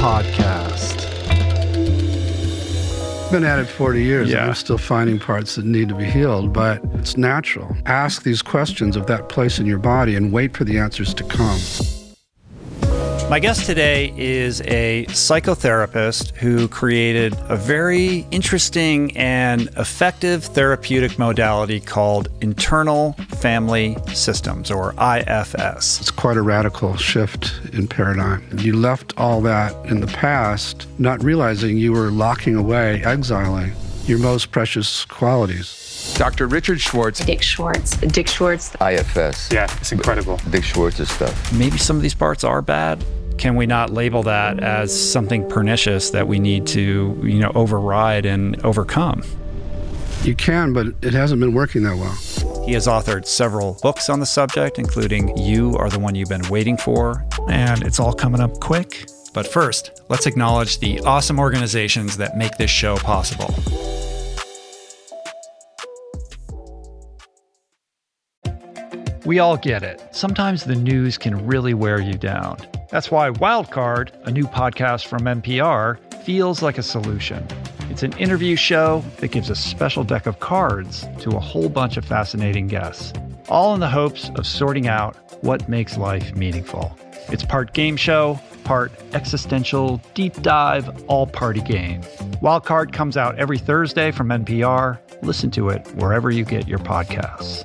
podcast. Been at it 40 years Yeah. and I'm still finding parts that need to be healed, but it's natural. Ask these questions of that place in your body and wait for the answers to come. My guest today is a psychotherapist who created a very interesting and effective therapeutic modality called internal family systems, or IFS. It's quite a radical shift in paradigm. You left all that in the past, not realizing you were locking away, exiling your most precious qualities. Dr. Richard Schwartz, Dick Schwartz. Dick Schwartz. IFS. Yeah, it's incredible. Dick Schwartz's stuff. Maybe some of these parts are bad. Can we not label that as something pernicious that we need to, you know, override and overcome? You can, but it hasn't been working that well. He has authored several books on the subject, including You Are the One You've Been Waiting For, and it's all coming up quick. But first, let's acknowledge the awesome organizations that make this show possible. We all get it. Sometimes the news can really wear you down. That's why Wildcard, a new podcast from NPR, feels like a solution. It's an interview show that gives a special deck of cards to a whole bunch of fascinating guests, all in the hopes of sorting out what makes life meaningful. It's part game show, part existential deep dive, all party game. Wildcard comes out every Thursday from NPR. Listen to it wherever you get your podcasts.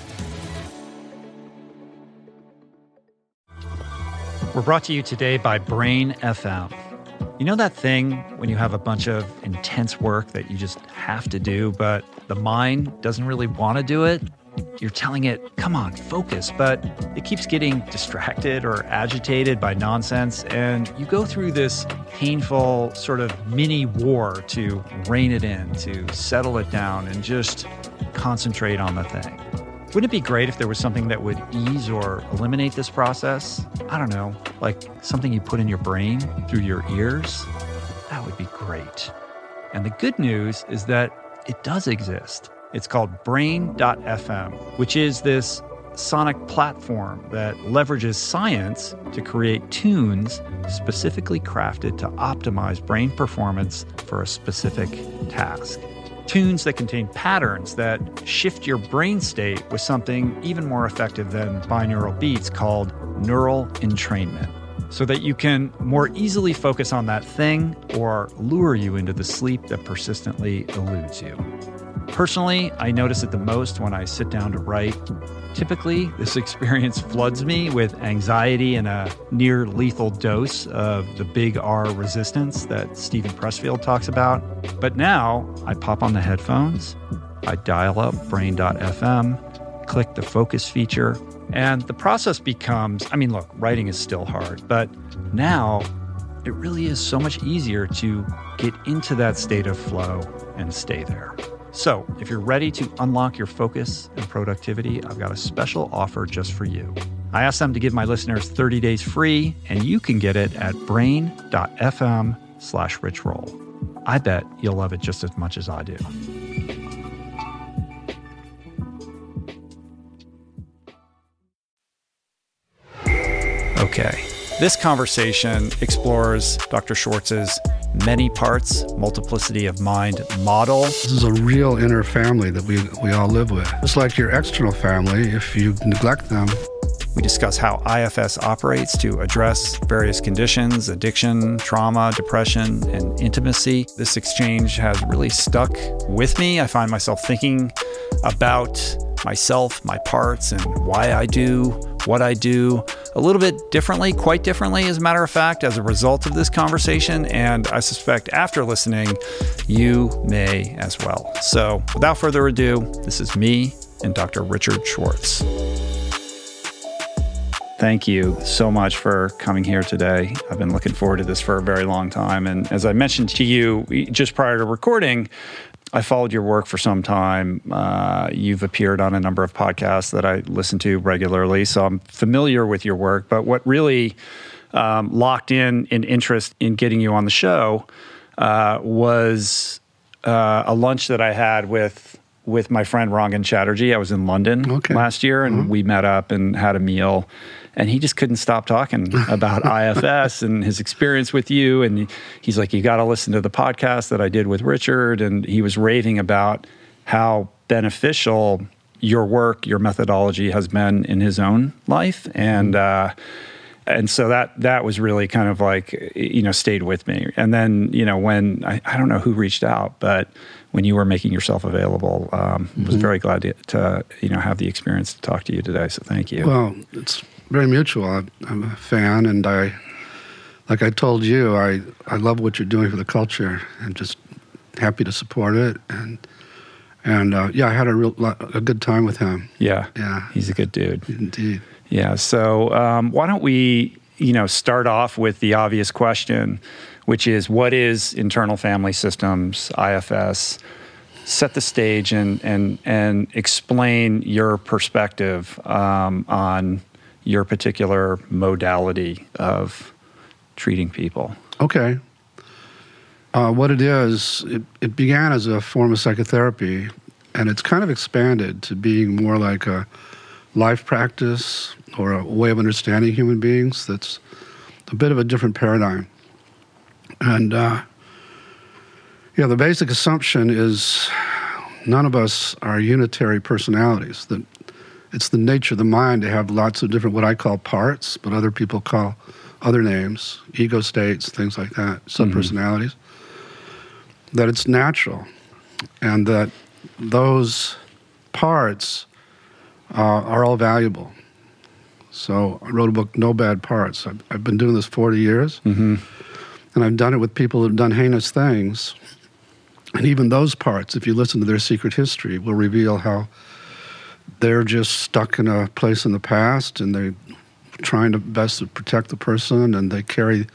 We're brought to you today by Brain FM. You know that thing when you have a bunch of intense work that you just have to do, but the mind doesn't really want to do it? You're telling it, come on, focus, but it keeps getting distracted or agitated by nonsense, and you go through this painful sort of mini war to rein it in, to settle it down, and just concentrate on the thing. Wouldn't it be great if there was something that would ease or eliminate this process? I don't know, like something you put in your brain through your ears? That would be great. And the good news is that it does exist. It's called Brain.fm, which is this sonic platform that leverages science to create tunes specifically crafted to optimize brain performance for a specific task. Tunes that contain patterns that shift your brain state with something even more effective than binaural beats called neural entrainment so that you can more easily focus on that thing or lure you into the sleep that persistently eludes you. Personally, I notice it the most when I sit down to write. Typically, this experience floods me with anxiety and a near lethal dose of the big R resistance that Steven Pressfield talks about. But now I pop on the headphones, I dial up brain.fm, click the focus feature, and the process becomes I mean, look, writing is still hard, but now it really is so much easier to get into that state of flow and stay there. So, if you're ready to unlock your focus and productivity, I've got a special offer just for you. I asked them to give my listeners 30 days free, and you can get it at brain.fm slash richroll. I bet you'll love it just as much as I do. Okay, this conversation explores Dr. Schwartz's many parts, multiplicity of mind model. This is a real inner family that we, we all live with. It's like your external family. If you neglect them, We discuss how IFS operates to address various conditions, addiction, trauma, depression, and intimacy. This exchange has really stuck with me. I find myself thinking about myself, my parts, and why I do what I do a little bit differently, quite differently, as a matter of fact, as a result of this conversation. And I suspect after listening, you may as well. So without further ado, this is me and Dr. Richard Schwartz. Thank you so much for coming here today. I've been looking forward to this for a very long time. And as I mentioned to you just prior to recording, I followed your work for some time. Uh, you've appeared on a number of podcasts that I listen to regularly, so I'm familiar with your work. But what really um, locked in an interest in getting you on the show uh, was uh, a lunch that I had with with my friend Rangan Chatterjee. I was in London Okay. last year, and we met up and had a meal. And he just couldn't stop talking about IFS and his experience with you. And he's like, "You got to listen to the podcast that I did with Richard." And he was raving about how beneficial your work, your methodology has been in his own life. And uh, and so that that was really kind of like you know stayed with me and then you know when i, I don't know who reached out but when you were making yourself available um, was very glad to, to you know have the experience to talk to you today so thank you well, it's very mutual. I, I'm a fan, and I, like I told you, I, I love what you're doing for the culture, and just happy to support it. And and uh, yeah, I had a real a good time with him. yeah Yeah. he's a good dude Indeed. Yeah. So um, why don't we, you know, start off with the obvious question, which is what is internal family systems (IFS)? Set the stage and and and explain your perspective um, on your particular modality of treating people. Okay. Uh, what it is, it, it began as a form of psychotherapy, and it's kind of expanded to being more like a life practice or a way of understanding human beings that's a bit of a different paradigm. And uh, yeah, the basic assumption is none of us are unitary personalities. That it's the nature of the mind to have lots of different what I call parts, but other people call other names, ego states, things like that, subpersonalities. That it's natural, and that those parts uh, are all valuable. So I wrote a book, No Bad Parts. I've, I've been doing this 40 years, and I've done it with people who've done heinous things. And even those parts, if you listen to their secret history, will reveal how they're just stuck in a place in the past and they're trying to best to protect the person and they carry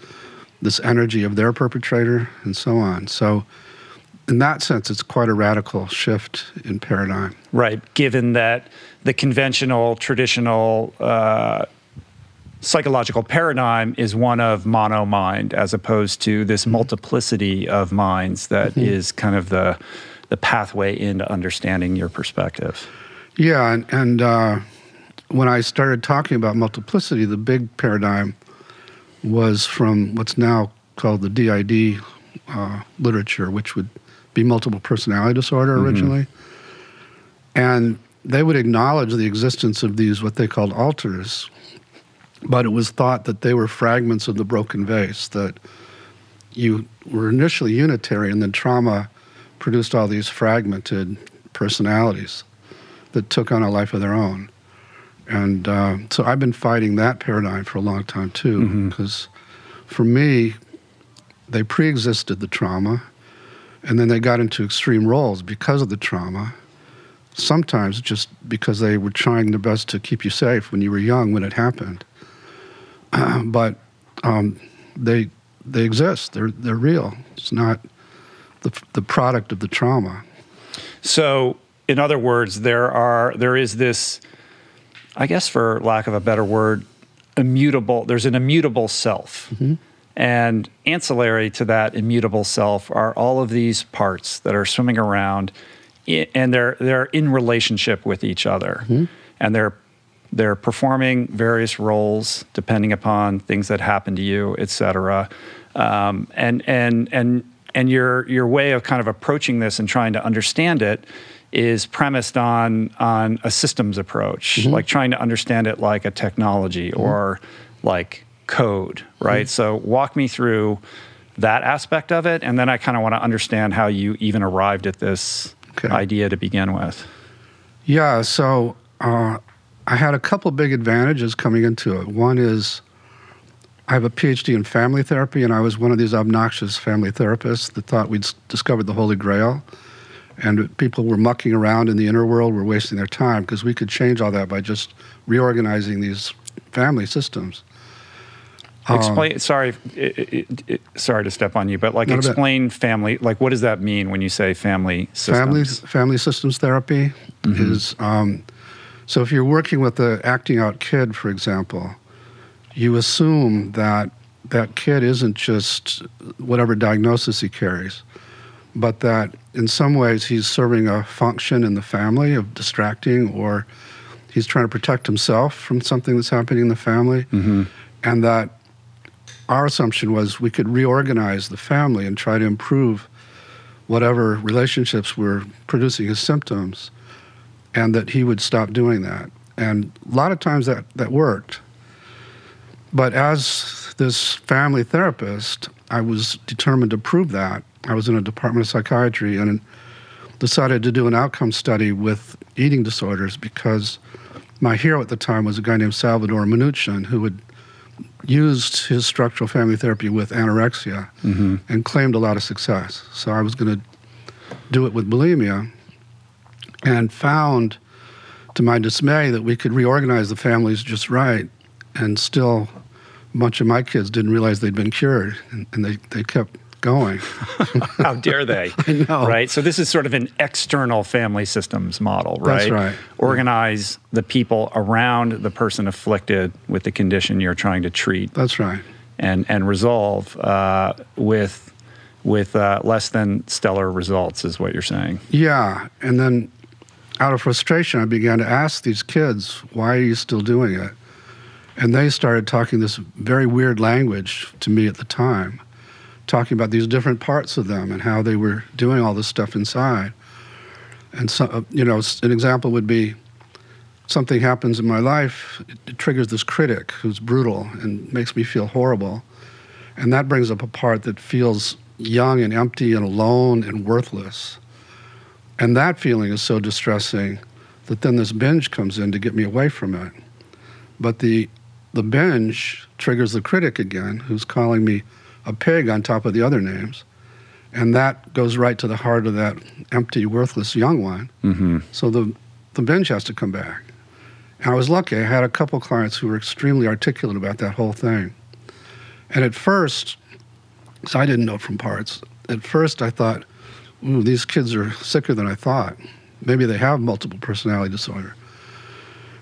this energy of their perpetrator and so on. So, in that sense, it's quite a radical shift in paradigm. Right. Given that the conventional, traditional uh, psychological paradigm is one of mono mind, as opposed to this multiplicity of minds that is kind of the the pathway into understanding your perspective. Yeah, and, and uh, when I started talking about multiplicity, the big paradigm was from what's now called the DID uh, literature, which would be multiple personality disorder originally. And they would acknowledge the existence of these, what they called alters, but it was thought that they were fragments of the broken vase, that you were initially unitary and then trauma produced all these fragmented personalities that took on a life of their own. And uh, so I've been fighting that paradigm for a long time too, because for me, they pre existed the trauma and then they got into extreme roles because of the trauma. Sometimes just because they were trying their best to keep you safe when you were young when it happened. but um, they, they exist, they're, they're real. It's not the, the product of the trauma. So, in other words, there are there is this, I guess, for lack of a better word, immutable. There's an immutable self, And ancillary to that immutable self are all of these parts that are swimming around, and they're they're in relationship with each other, and they're they're performing various roles depending upon things that happen to you, et cetera. Um, and and and and your your way of kind of approaching this and trying to understand it is premised on on a systems approach, mm-hmm. like trying to understand it like a technology mm-hmm. or like code, right? Mm-hmm. So walk me through that aspect of it, and then I kind of want to understand how you even arrived at this Okay. idea to begin with. Yeah, so uh, I had a couple big advantages coming into it. One is I have a PhD in family therapy, and I was one of these obnoxious family therapists that thought we'd discovered the Holy Grail. And people were mucking around in the inner world, were wasting their time because we could change all that by just reorganizing these family systems. Um, Explain. sorry, it, it, it, sorry to step on you, but like Not a bit. explain family. Like, what does that mean when you say family Family systems? family systems therapy is um, so if you're working with the acting out kid, for example, you assume that that kid isn't just whatever diagnosis he carries, but that in some ways he's serving a function in the family of distracting or he's trying to protect himself from something that's happening in the family. Mm-hmm. And that our assumption was we could reorganize the family and try to improve whatever relationships were producing his symptoms and that he would stop doing that. And a lot of times that, that worked. But as this family therapist i was determined to prove that i was in a department of psychiatry and decided to do an outcome study with eating disorders because my hero at the time was a guy named salvador minuchin who had used his structural family therapy with anorexia mm-hmm. and claimed a lot of success. So I was going to do it with bulimia and found, to my dismay, that we could reorganize the families just right. And still, a bunch of my kids didn't realize they'd been cured and, and they, they kept going. How dare they? I know. Right. So this is sort of an external family systems model, right? That's right. Organize the people around the person afflicted with the condition you're trying to treat That's right. and and resolve uh, with with uh, less than stellar results, is what you're saying. Yeah. And then out of frustration, I began to ask these kids, why are you still doing it? And they started talking this very weird language to me at the time, talking about these different parts of them and how they were doing all this stuff inside. And so, uh, you know, an example would be something happens in my life, it, it triggers this critic who's brutal and makes me feel horrible. And that brings up a part that feels young and empty and alone and worthless. And that feeling is so distressing that then this binge comes in to get me away from it. But the the binge triggers the critic again, who's calling me a pig on top of the other names. And that goes right to the heart of that empty, worthless young one. Mm-hmm. So the, the binge has to come back. And I was lucky. I had a couple clients who were extremely articulate about that whole thing. And at first, so I didn't know from parts. At first, I thought, ooh, these kids are sicker than I thought. Maybe they have multiple personality disorder.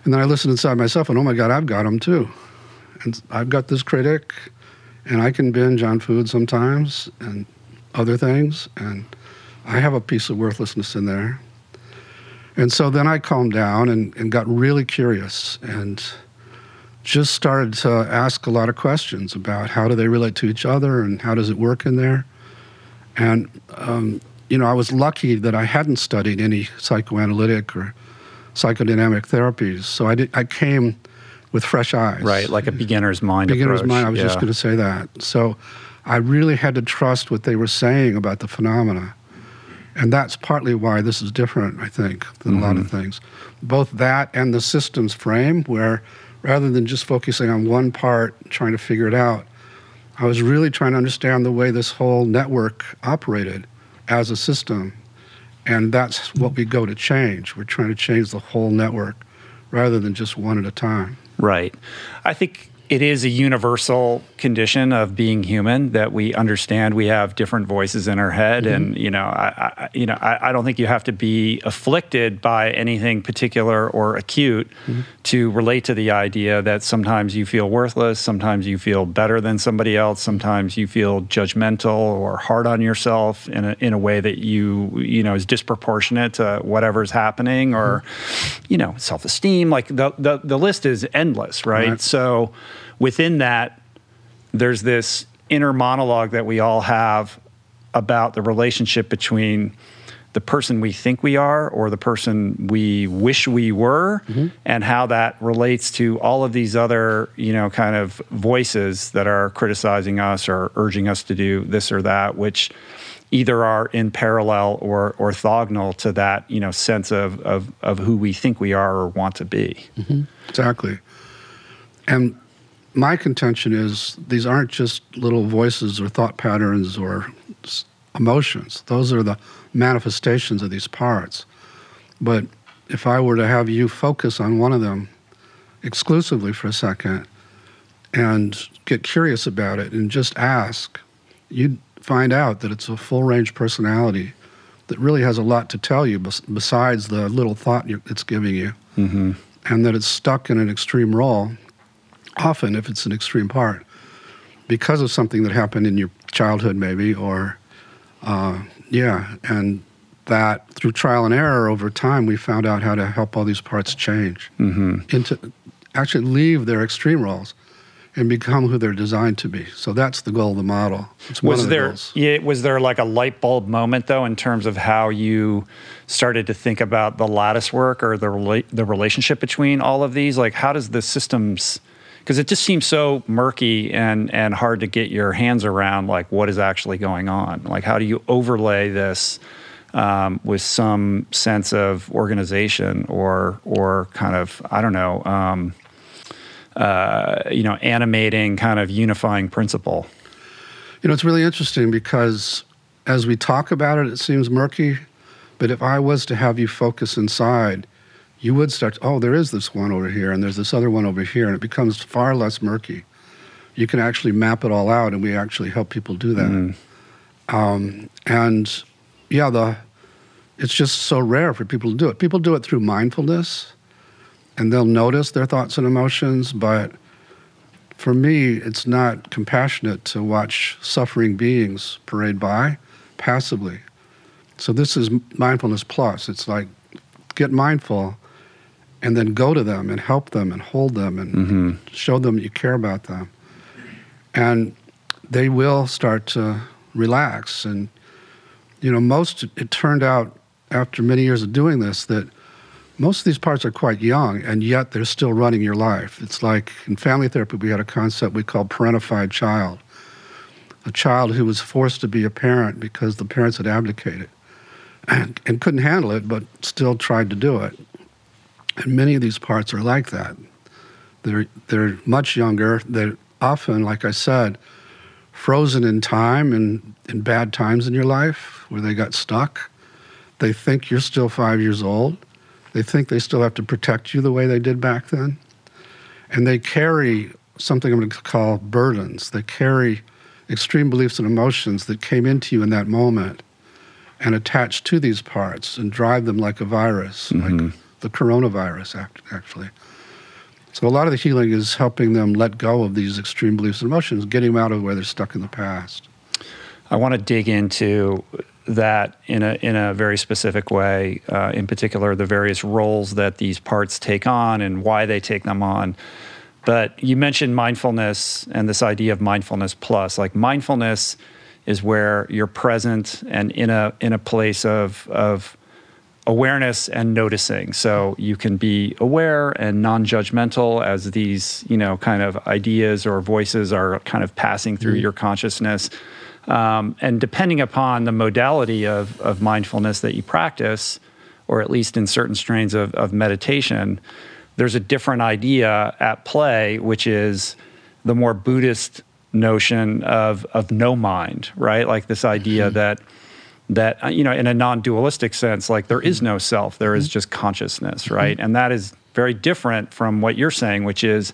And then I listened inside myself and, oh my God, I've got them too. And I've got this critic, and I can binge on food sometimes and other things. And I have a piece of worthlessness in there. And so then I calmed down and, and got really curious and just started to ask a lot of questions about how do they relate to each other and how does it work in there. And, um, you know, I was lucky that I hadn't studied any psychoanalytic or psychodynamic therapies. So I, did, I came with fresh eyes. Right, like a beginner's mind Beginner's approach. mind, I was yeah. just going to say that. So I really had to trust what they were saying about the phenomena. And that's partly why this is different, I think, than a lot of mm-hmm. things. Both that and the systems frame, where rather than just focusing on one part, trying to figure it out, I was really trying to understand the way this whole network operated as a system. And that's what we go to change. We're trying to change the whole network rather than just one at a time. Right. I think it is a universal condition of being human that we understand we have different voices in our head, Mm-hmm. and you know, I, I you know, I, I don't think you have to be afflicted by anything particular or acute Mm-hmm. to relate to the idea that sometimes you feel worthless, sometimes you feel better than somebody else, sometimes you feel judgmental or hard on yourself in a in a way that you you know is disproportionate to whatever's happening, or Mm-hmm. you know, self esteem. Like the, the the list is endless, right? Right. So within that, there's this inner monologue that we all have about the relationship between the person we think we are or the person we wish we were mm-hmm. and how that relates to all of these other you know kind of voices that are criticizing us or urging us to do this or that which either are in parallel or orthogonal to that you know sense of of, of who we think we are or want to be. Mm-hmm. Exactly. And my contention is these aren't just little voices or thought patterns or emotions. Those are the manifestations of these parts. But if I were to have you focus on one of them exclusively for a second and get curious about it and just ask, you'd find out that it's a full range personality that really has a lot to tell you besides the little thought it's giving you mm-hmm. and that it's stuck in an extreme role, often if it's an extreme part, because of something that happened in your childhood, maybe, or uh, yeah, and that through trial and error over time, we found out how to help all these parts change into actually leave their extreme roles and become who they're designed to be. So that's the goal of the model. It's one was the there goals. yeah, was there like a light bulb moment though in terms of how you started to think about the lattice work or the rela- the relationship between all of these like how does the systems because it just seems so murky and and hard to get your hands around like what is actually going on like how do you overlay this um, with some sense of organization or or kind of I don't know um, uh, you know animating kind of unifying principle You know, it's really interesting because as we talk about it, it seems murky. But if I was to have you focus inside, you would start, oh, there is this one over here, and there's this other one over here, and it becomes far less murky. You can actually map it all out, and we actually help people do that. Um, and yeah, the it's just so rare for people to do it. People do it through mindfulness, and they'll notice their thoughts and emotions, but for me, it's not compassionate to watch suffering beings parade by passively. So this is mindfulness plus. It's like get mindful and then go to them and help them and hold them and mm-hmm. show them you care about them. And they will start to relax. And, you know, most, it turned out after many years of doing this that most of these parts are quite young, and yet they're still running your life. It's like in family therapy, we had a concept we called parentified child a child who was forced to be a parent because the parents had abdicated and, and couldn't handle it, but still tried to do it. And many of these parts are like that. They're, they're much younger. They're often, like I said, frozen in time and in bad times in your life where they got stuck. They think you're still five years old. They think they still have to protect you the way they did back then. And they carry something I'm going to call burdens. They carry extreme beliefs and emotions that came into you in that moment and attach to these parts and drive them like a virus, like mm-hmm. The coronavirus, act- actually. So a lot of the healing is helping them let go of these extreme beliefs and emotions, getting them out of where they're stuck in the past. I want to dig into that in a in a very specific way. Uh, in particular, the various roles that these parts take on and why they take them on. But you mentioned mindfulness and this idea of mindfulness plus. Like mindfulness is where you're present and in a in a place of of awareness and noticing. So you can be aware and non-judgmental as these, you know, kind of ideas or voices are kind of passing through your consciousness. Um, and depending upon the modality of, of mindfulness that you practice, or at least in certain strains of, of meditation, there's a different idea at play, which is the more Buddhist notion of, of no mind, right? Like this idea that that uh, you know in a non-dualistic sense like there is no self there is just consciousness right and that is very different from what you're saying which is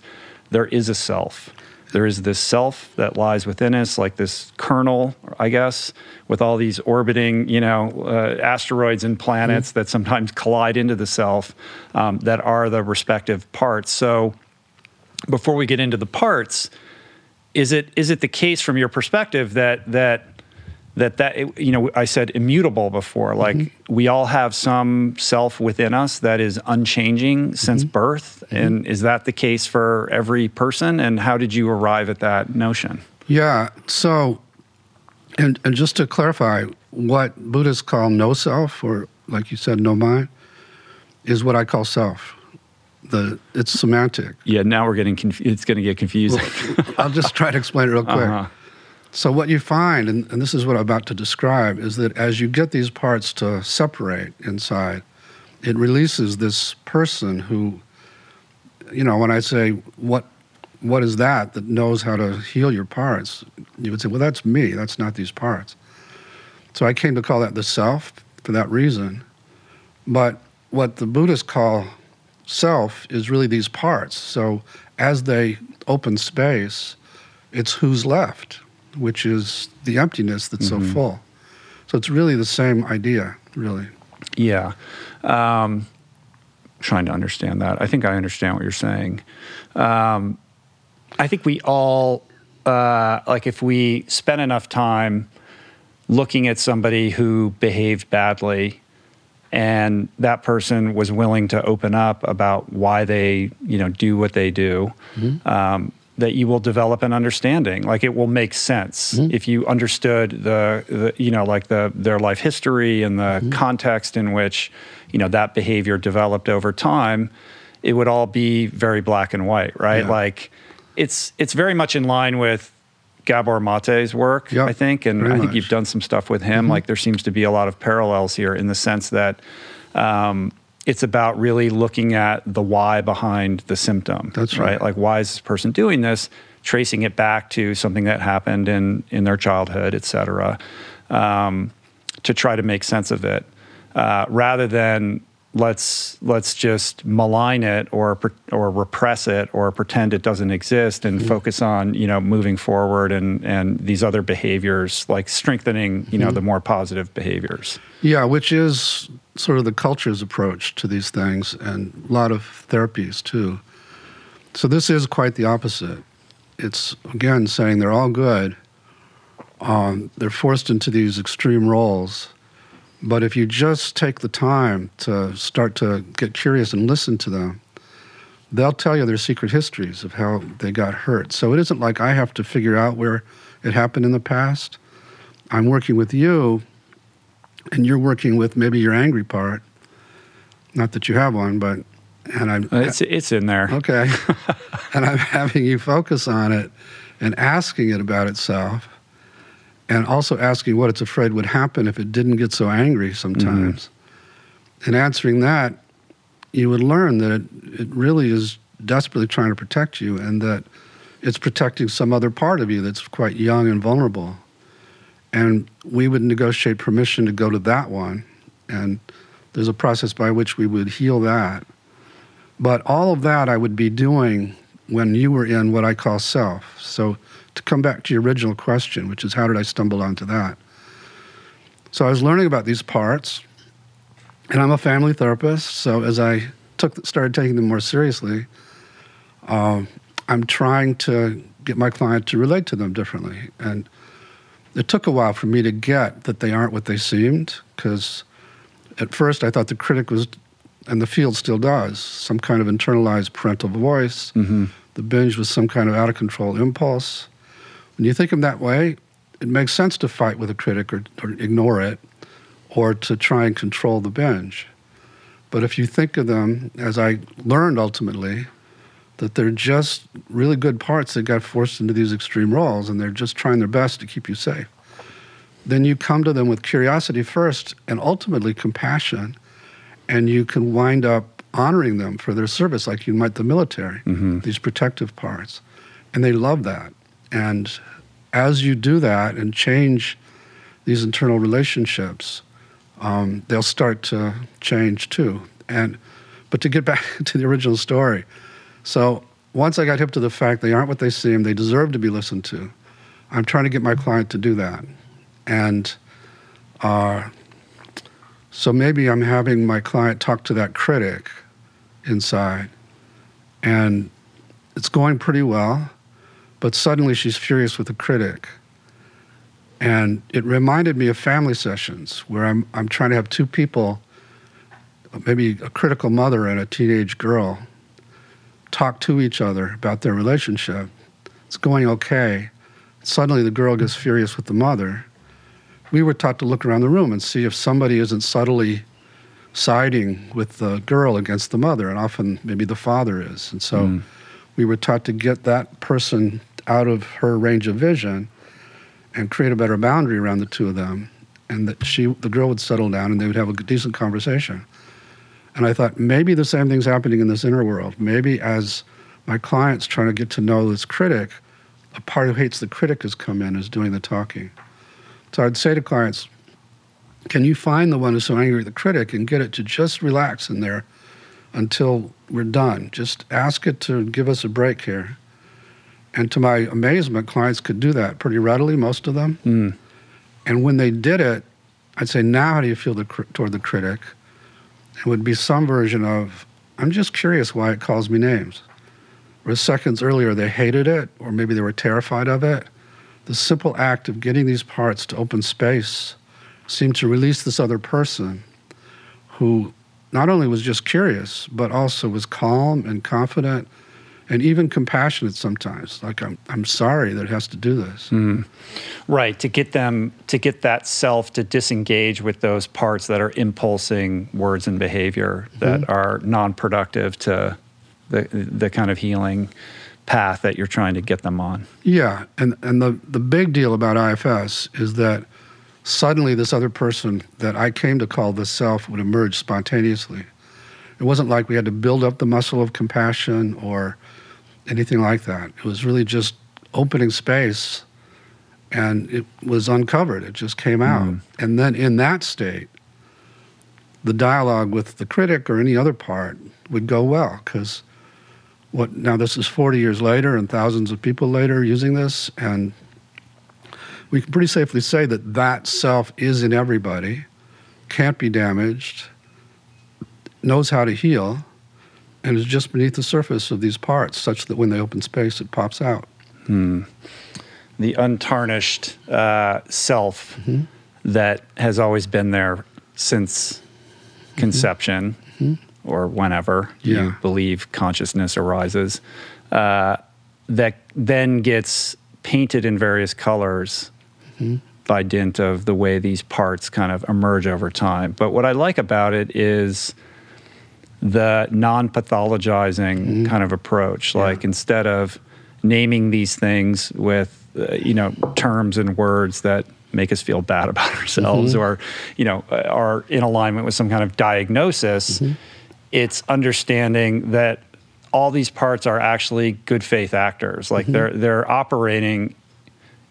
there is a self. There is this self that lies within us, like this kernel, I guess, with all these orbiting, you know, uh, asteroids and planets mm-hmm. that sometimes collide into the self um, that are the respective parts. So, before we get into the parts, is it is it the case from your perspective that that that that you know I said immutable before like mm-hmm. we all have some self within us that is unchanging since mm-hmm. birth. Mm-hmm. and is that the case for every person? And how did you arrive at that notion? Yeah so and and just to clarify what buddhists call no self or like you said no mind is what I call self. The it's semantic. Yeah now we're getting conf- it's going to get confusing. Well, I'll just try to explain it real quick. Uh-huh so, what you find, and, and, this is what I'm about to describe, is that as you get these parts to separate inside, it releases this person who, you know, when I say, what, what is that that knows how to heal your parts? You would say, well, that's me, that's not these parts. So, I came to call that the self for that reason. But what the Buddhists call self is really these parts. So, as they open space, it's who's left which is the emptiness that's mm-hmm. so full. So it's really the same idea, really. Yeah. Um, trying to understand that. I think I understand what you're saying. Um, I think we all, uh, like, if we spend enough time looking at somebody who behaved badly and that person was willing to open up about why they, you know, do what they do, mm-hmm. um, that you will develop an understanding like it will make sense mm-hmm. if you understood the, the, you know like the their life history and the mm-hmm. context in which you know that behavior developed over time it would all be very black and white right yeah. like it's it's very much in line with Gabor Mate's work, yep, I think, and I think much. you've done some stuff with him. Mm-hmm. Like there seems to be a lot of parallels here in the sense that um, it's about really looking at the why behind the symptom. That's right. right. Like, why is this person doing this? Tracing it back to something that happened in in their childhood, et cetera, um, to try to make sense of it, uh, rather than let's let's just malign it or or repress it or pretend it doesn't exist and mm-hmm. focus on you know moving forward and and these other behaviors like strengthening you know mm-hmm. the more positive behaviors yeah which is sort of the culture's approach to these things and a lot of therapies too so this is quite the opposite it's again saying they're all good um, they're forced into these extreme roles but if you just take the time to start to get curious and listen to them, they'll tell you their secret histories of how they got hurt. So it isn't like I have to figure out where it happened in the past. I'm working with you, and you're working with maybe your angry part. Not that you have one, but and I'm it's it's in there. Okay, and I'm having you focus on it and asking it about itself and also asking what it's afraid would happen if it didn't get so angry sometimes. Mm-hmm. And answering that, you would learn that it, it really is desperately trying to protect you and that it's protecting some other part of you that's quite young and vulnerable. And we would negotiate permission to go to that one. And there's a process by which we would heal that. But all of that I would be doing when you were in what I call self. So to come back to your original question, which is how did I stumble onto that? So I was learning about these parts, and I'm a family therapist. So as I took started taking them more seriously, um, I'm trying to get my client to relate to them differently. And it took a while for me to get that they aren't what they seemed, because at first I thought the critic was, and the field still does, some kind of internalized parental voice. Mm-hmm. The binge was some kind of out of control impulse. When you think of them that way, it makes sense to fight with a critic or, or ignore it or to try and control the binge. But if you think of them, as I learned ultimately, that they're just really good parts that got forced into these extreme roles and they're just trying their best to keep you safe, then you come to them with curiosity first and ultimately compassion, and you can wind up honoring them for their service like you might the military, mm-hmm. these protective parts. And they love that. And as you do that and change these internal relationships, um, they'll start to change too. And but to get back to the original story, so once I got hip to the fact they aren't what they seem, they deserve to be listened to. I'm trying to get my client to do that, and uh, so maybe I'm having my client talk to that critic inside, and it's going pretty well, but suddenly she's furious with the critic. And it reminded me of family sessions where I'm, I'm trying to have two people, maybe a critical mother and a teenage girl, talk to each other about their relationship. It's going okay. Suddenly the girl gets furious with the mother. We were taught to look around the room and see if somebody isn't subtly siding with the girl against the mother, and often maybe the father is. And so Mm. we were taught to get that person out of her range of vision and create a better boundary around the two of them, and that she, the girl, would settle down and they would have a decent conversation. And I thought maybe the same thing's happening in this inner world. Maybe as my client's trying to get to know this critic, a part who hates the critic has come in, is doing the talking. So I'd say to clients, can you find the one who's so angry at the critic and get it to just relax in there until we're done? Just ask it to give us a break here. And to my amazement, clients could do that pretty readily, most of them. Mm. And when they did it, I'd say, now how do you feel the, toward the critic? It would be some version of, I'm just curious why it calls me names. Seconds earlier, they hated it, or maybe they were terrified of it. The simple act of getting these parts to open space seemed to release this other person who not only was just curious, but also was calm and confident and even compassionate sometimes. Like, I'm, I'm sorry that it has to do this. Hmm. Right, to get them to get that self to disengage with those parts that are impulsing words and behavior that mm-hmm. are non-productive to the the kind of healing path that you're trying to get them on. Yeah, and and the the big deal about IFS is that suddenly this other person that I came to call the self would emerge spontaneously. It wasn't like we had to build up the muscle of compassion or anything like that. It was really just opening space and it was uncovered. It just came out. Mm. And then in that state, the dialogue with the critic or any other part would go well because what now this is 40 years later and thousands of people later using this and we can pretty safely say that that self is in everybody can't be damaged knows how to heal and is just beneath the surface of these parts such that when they open space it pops out The untarnished uh, self Mm-hmm. that has always been there since conception or whenever Mm-hmm. Yeah. you believe consciousness arises, uh, that then gets painted in various colors Mm-hmm. by dint of the way these parts kind of emerge over time. But what I like about it is the non pathologizing kind of approach. Like instead of naming these things with, uh, you know, terms and words that make us feel bad about ourselves or, you know, uh, are in alignment with some kind of diagnosis, it's understanding that all these parts are actually good faith actors. Like they're they're operating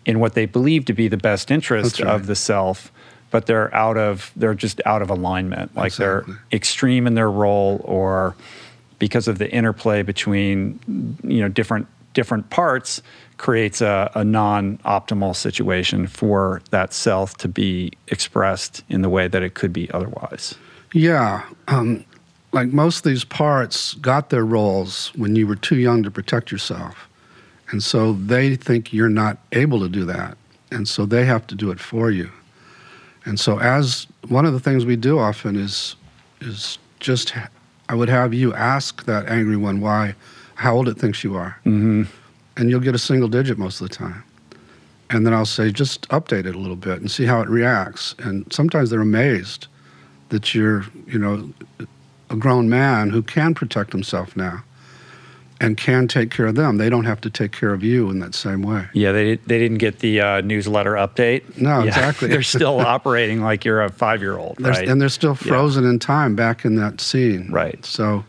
in what they believe to be the best interest right. of the self, but they're out of they're just out of alignment. Like Exactly. they're extreme in their role or because of the interplay between you know different different parts creates a, a non-optimal situation for that self to be expressed in the way that it could be otherwise. Yeah. Um, like most of these parts got their roles when you were too young to protect yourself. And so they think you're not able to do that. And so they have to do it for you. And so as one of the things we do often is is just ha- I would have you ask that angry one why how old it thinks you are. Mm-hmm. And you'll get a single digit most of the time. And then I'll say just update it a little bit and see how it reacts. And sometimes they're amazed that you're, you know, a grown man who can protect himself now and can take care of them. They don't have to take care of you in that same way. Yeah, they they didn't get the uh, newsletter update. No, Yeah, exactly. they're still operating like you're a five year old, right? And they're still frozen in time back in that scene. Right. So,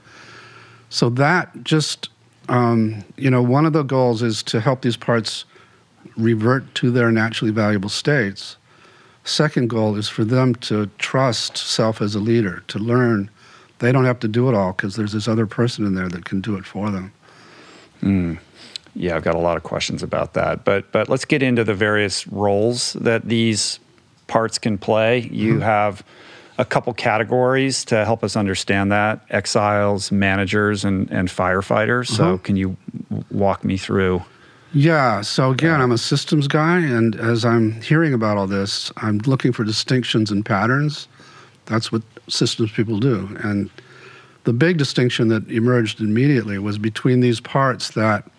so that just, um, you know, one of the goals is to help these parts revert to their naturally valuable states. Second goal is for them to trust self as a leader, to learn they don't have to do it all because there's this other person in there that can do it for them. Mm. Yeah, I've got a lot of questions about that. But but let's get into the various roles that these parts can play. You mm-hmm. have a couple categories to help us understand that: exiles, managers, and and firefighters. So mm-hmm. can you walk me through? Yeah. So again, I'm a systems guy, and as I'm hearing about all this, I'm looking for distinctions and patterns. That's what systems people do. And the big distinction that emerged immediately was between these parts that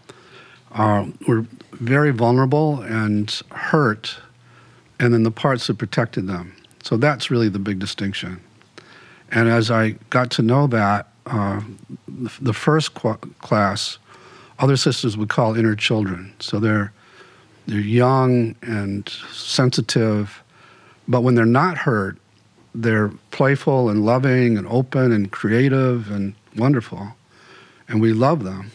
uh, were very vulnerable and hurt, and then the parts that protected them. So that's really the big distinction. And as I got to know that, uh, the, first qu- class, other sisters would call inner children. So they're they're young and sensitive, but when they're not hurt, they're playful and loving and open and creative and wonderful, and we love them.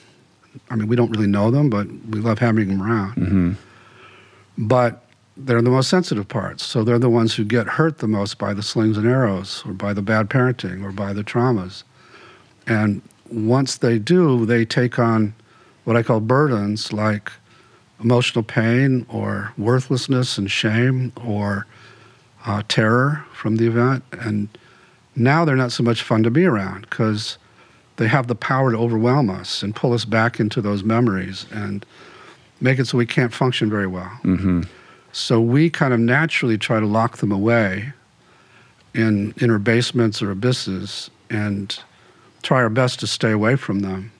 I mean, we don't really know them, but we love having them around. Mm-hmm. But they're the most sensitive parts, so they're the ones who get hurt the most by the slings and arrows, or by the bad parenting, or by the traumas. And once they do, they take on what I call burdens like emotional pain or worthlessness and shame or uh, terror from the event. And now they're not so much fun to be around because they have the power to overwhelm us and pull us back into those memories and make it so we can't function very well. So we kind of naturally try to lock them away in inner basements or abysses and try our best to stay away from them.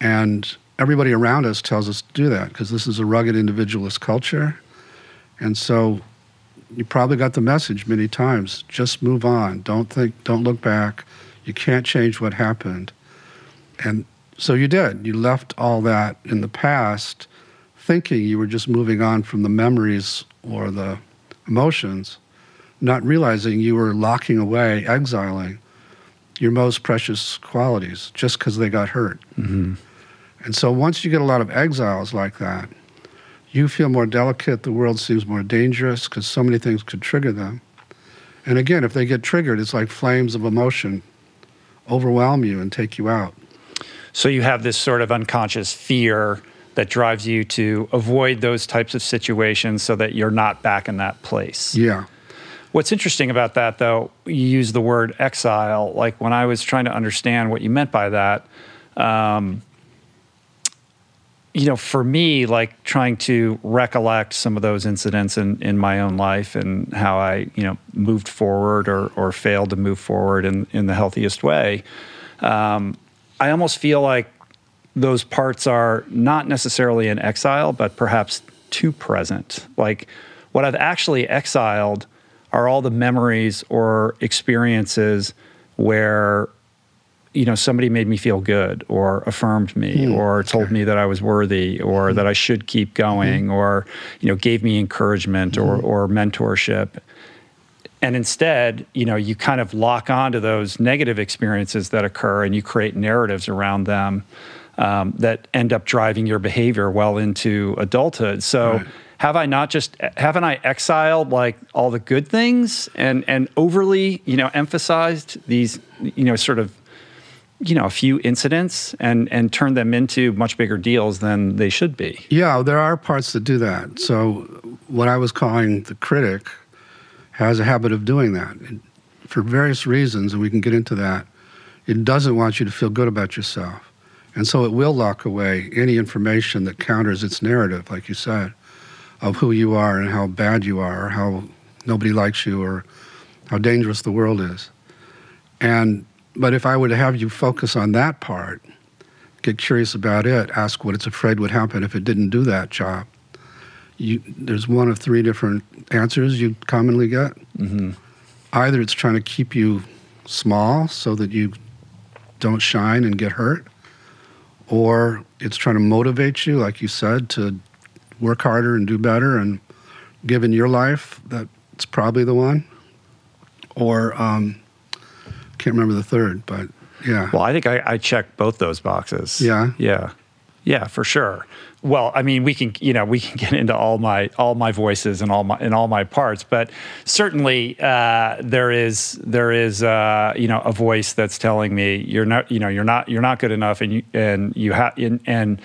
And everybody around us tells us to do that because this is a rugged individualist culture. And so you probably got the message many times just move on. Don't think, don't look back. You can't change what happened. And so you did. You left all that in the past thinking you were just moving on from the memories or the emotions, not realizing you were locking away, exiling your most precious qualities just because they got hurt. Mm-hmm. And so once you get a lot of exiles like that, you feel more delicate, the world seems more dangerous because so many things could trigger them. And again, if they get triggered, it's like flames of emotion overwhelm you and take you out. So you have this sort of unconscious fear that drives you to avoid those types of situations so that you're not back in that place. Yeah. What's interesting about that, though, you use the word exile. Like when I was trying to understand what you meant by that, um, you know, for me, like trying to recollect some of those incidents in, in my own life and how I, you know, moved forward or, or failed to move forward in, in the healthiest way, um, I almost feel like those parts are not necessarily in exile, but perhaps too present. Like what I've actually exiled are all the memories or experiences where you know somebody made me feel good or affirmed me hmm. or told me that I was worthy or hmm. that I should keep hmm. going or you know gave me encouragement or or mentorship. And instead you know you kind of lock on to those negative experiences that occur and you create narratives around them um, that end up driving your behavior well into adulthood. So Right. have i not just haven't i exiled like all the good things and and overly you know emphasized these you know sort of you know a few incidents and and turn them into much bigger deals than they should be Yeah, there are parts that do that. So, what I was calling the critic has a habit of doing that for various reasons, and we can get into that. It doesn't want you to feel good about yourself. And so it will lock away any information that counters its narrative, like you said, of who you are and how bad you are, or how nobody likes you, or how dangerous the world is. And but if I were to have you focus on that part, get curious about it, ask what it's afraid would happen if it didn't do that job. You, there's one of three different answers you commonly get. Either it's trying to keep you small so that you don't shine and get hurt, or it's trying to motivate you, like you said, to work harder and do better. And given your life, that's probably the one. Or um, can't remember the third, but yeah. well i think i, I check both those boxes Yeah? yeah Yeah, for sure. Well, I mean, we can, you know, we can get into all my all my voices and all my and all my parts, but certainly uh, there is there is uh, you know a voice that's telling me you're not, you know, you're not you're not good enough, and you and you have and, and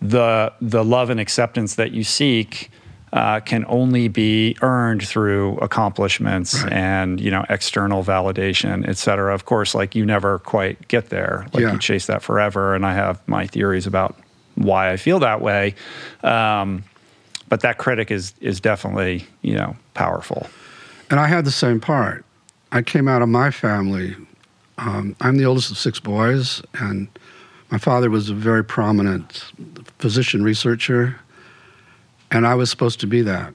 the the love and acceptance that you seek uh, can only be earned through accomplishments Right. and you know external validation, et cetera. Of course, like you never quite get there. Like Yeah. you chase that forever, and I have my theories about why I feel that way. Um, but that critic is is definitely you know powerful. And I had the same part. I came out of my family. Um, I'm the oldest of six boys, and my father was a very prominent physician researcher, and I was supposed to be that.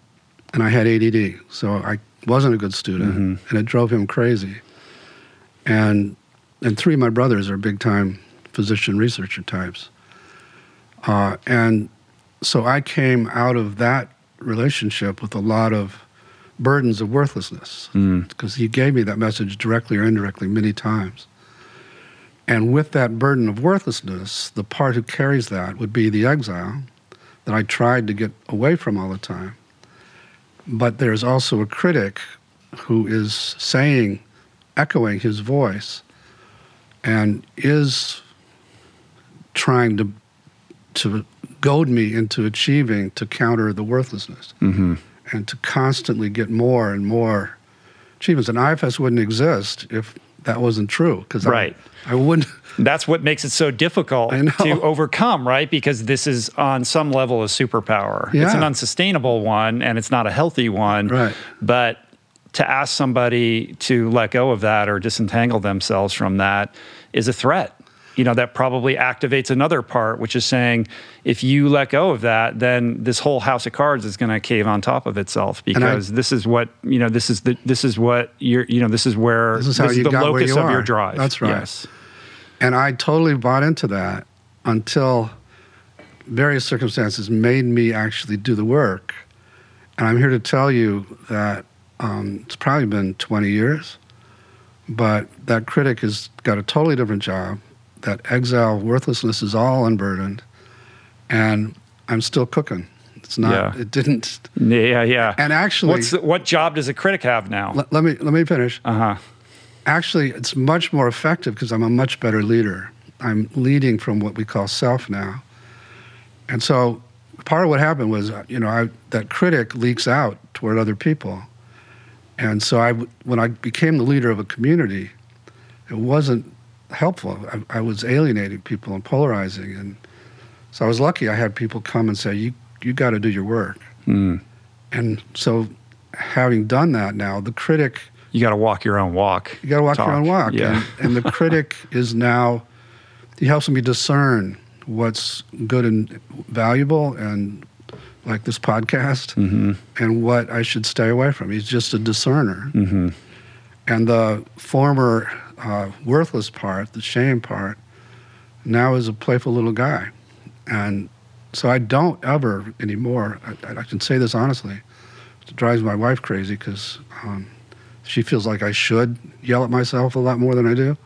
And I had ADD, so I wasn't a good student, and it drove him crazy. And and three of my brothers are big time physician researcher types. Uh, and so I came out of that relationship with a lot of burdens of worthlessness because he gave me that message directly or indirectly many times. And with that burden of worthlessness, the part who carries that would be the exile that I tried to get away from all the time. But there's also a critic who is saying, echoing his voice, and is trying to to goad me into achieving to counter the worthlessness mm-hmm. and to constantly get more and more achievements. And IFS wouldn't exist if that wasn't true because Right. I, I wouldn't. That's what makes it so difficult to overcome, right? Because this is on some level a superpower. Yeah. It's an unsustainable one and it's not a healthy one. Right. But to ask somebody to let go of that or disentangle themselves from that is a threat. You know, that probably activates another part, which is saying if you let go of that, then this whole house of cards is going to cave on top of itself I- because this is what, you know, this is the, this is what you're, you know, this is where This is how you the locus you of your drive. That's right. Yes. And I totally bought into that until various circumstances made me actually do the work. And I'm here to tell you that um, it's probably been 20 years, but that critic has got a totally different job. That exile worthlessness is all unburdened, and I'm still cooking. It's not. Yeah. It didn't. Yeah, yeah. And actually, What's the, what job does a critic have now? let, let me let me finish. Uh huh. Actually, it's much more effective because I'm a much better leader. I'm leading from what we call self now. And so part of what happened was, uh, you know, I, that critic leaks out toward other people. And so I, when I became the leader of a community, it wasn't helpful. I, I was alienating people and polarizing. And so I was lucky I had people come and say, you, you got to do your work. And so having done that now, the critic – You got to walk your own walk. you got to walk Talk. your own walk. Yeah. And, and the critic is now, he helps me discern what's good and valuable and like this podcast Mm-hmm. and what I should stay away from. He's just a discerner. Mm-hmm. And the former uh, worthless part, the shame part, now is a playful little guy. And so I don't ever anymore, I, I can say this honestly, it drives my wife crazy because um, she feels like I should yell at myself a lot more than I do.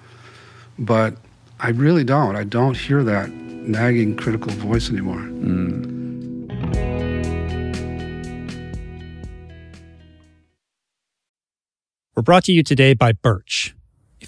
But I really don't. I don't hear that nagging critical voice anymore. We're brought to you today by Birch.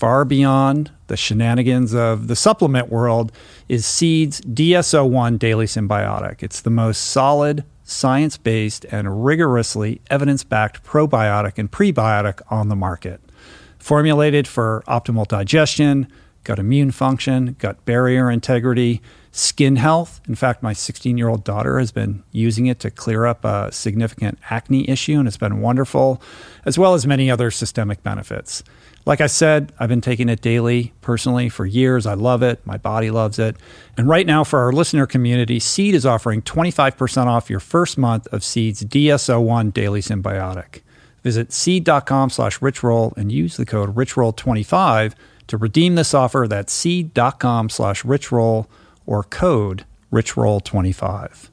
far beyond the shenanigans of the supplement world is Seed's DS-01 Daily Synbiotic. It's the most solid, science based, and rigorously evidence backed probiotic and prebiotic on the market. Formulated for optimal digestion, gut immune function, gut barrier integrity, skin health. In fact, my 16 year old daughter has been using it to clear up a significant acne issue, and it's been wonderful, as well as many other systemic benefits. Like I said, I've been taking it daily personally for years. I love it. My body loves it. And right now, for our listener community, Seed is offering 25% off your first month of Seed's DS-01 Daily Synbiotic. Visit seed.com slash richroll and use the code richroll25 to redeem this offer. That's seed.com slash richroll or code richroll25.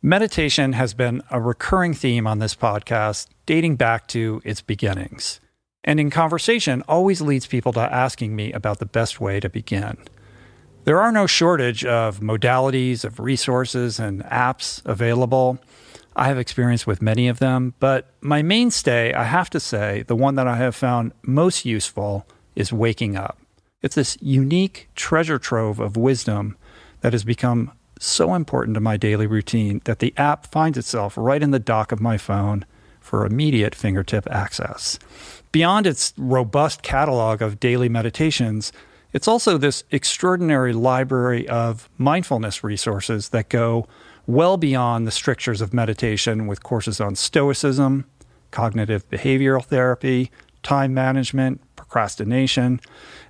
Meditation has been a recurring theme on this podcast dating back to its beginnings and in conversation always leads people to asking me about the best way to begin. There are no shortage of modalities, of resources, and apps available. I have experience with many of them, but my mainstay, I have to say, the one that I have found most useful is waking up. It's this unique treasure trove of wisdom that has become so important to my daily routine that the app finds itself right in the dock of my phone for immediate fingertip access. Beyond its robust catalog of daily meditations, it's also this extraordinary library of mindfulness resources that go well beyond the strictures of meditation with courses on stoicism, cognitive behavioral therapy, time management, procrastination,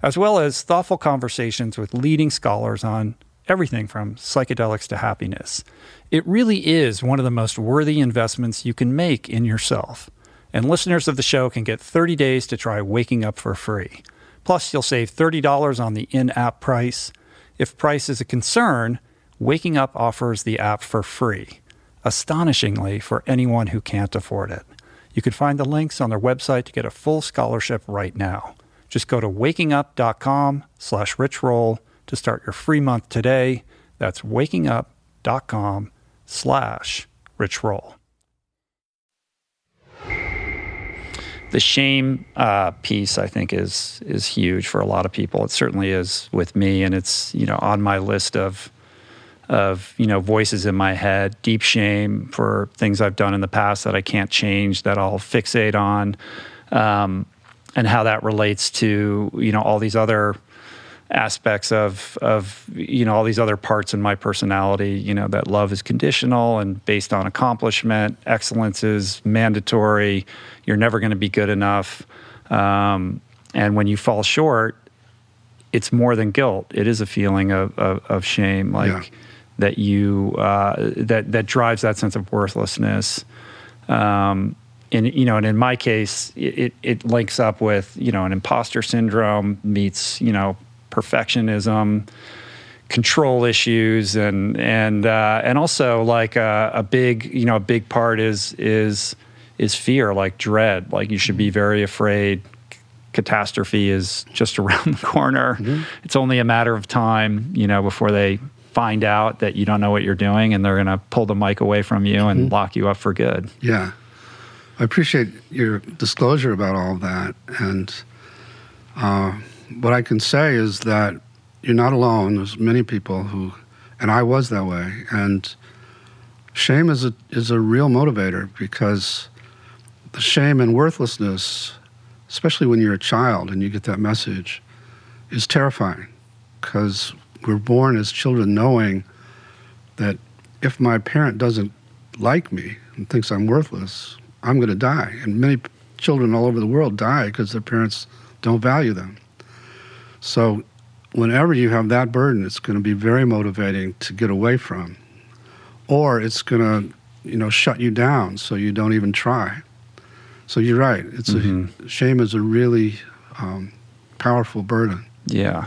as well as thoughtful conversations with leading scholars on everything from psychedelics to happiness. It really is one of the most worthy investments you can make in yourself. And listeners of the show can get 30 days to try Waking Up for free. Plus, you'll save $30 on the in app price. If price is a concern, Waking Up offers the app for free, astonishingly for anyone who can't afford it. You can find the links on their website to get a full scholarship right now. Just go to wakingup.com slash richroll to start your free month today. That's wakingup.com slash richroll. the shame uh, piece I think is is huge for a lot of people. It certainly is with me, and it's you know on my list of of you know voices in my head. Deep shame for things I've done in the past that I can't change, that I'll fixate on, um, and how that relates to you know all these other aspects of of you know all these other parts in my personality you know that love is conditional and based on accomplishment excellence is mandatory you're never going to be good enough. Um, and when you fall short it's more than guilt. It is a feeling of of, of shame like yeah. that you uh, that that drives that sense of worthlessness. Um, and you know and in my case it, it links up with you know an imposter syndrome meets you know perfectionism, control issues, and and uh, and also like a, a, big you know a big part is is is fear, like dread. Like you should be very afraid. Catastrophe is just around the corner. Mm-hmm. It's only a matter of time, you know, before they find out that you don't know what you're doing, and they're going to pull the mic away from you mm-hmm. and lock you up for good. Yeah, I appreciate your disclosure about all of that, and. Uh, what I can say is that you're not alone. There's many people who, and I was that way. And shame is a is a real motivator because the shame and worthlessness, especially when you're a child and you get that message, is terrifying because we're born as children knowing that if my parent doesn't like me and thinks I'm worthless, I'm going to die. And many children all over the world die because their parents don't value them. So, whenever you have that burden, it's going to be very motivating to get away from, or it's going to, you know, shut you down so you don't even try. So you're right. It's a shame is a really um, powerful burden. Yeah.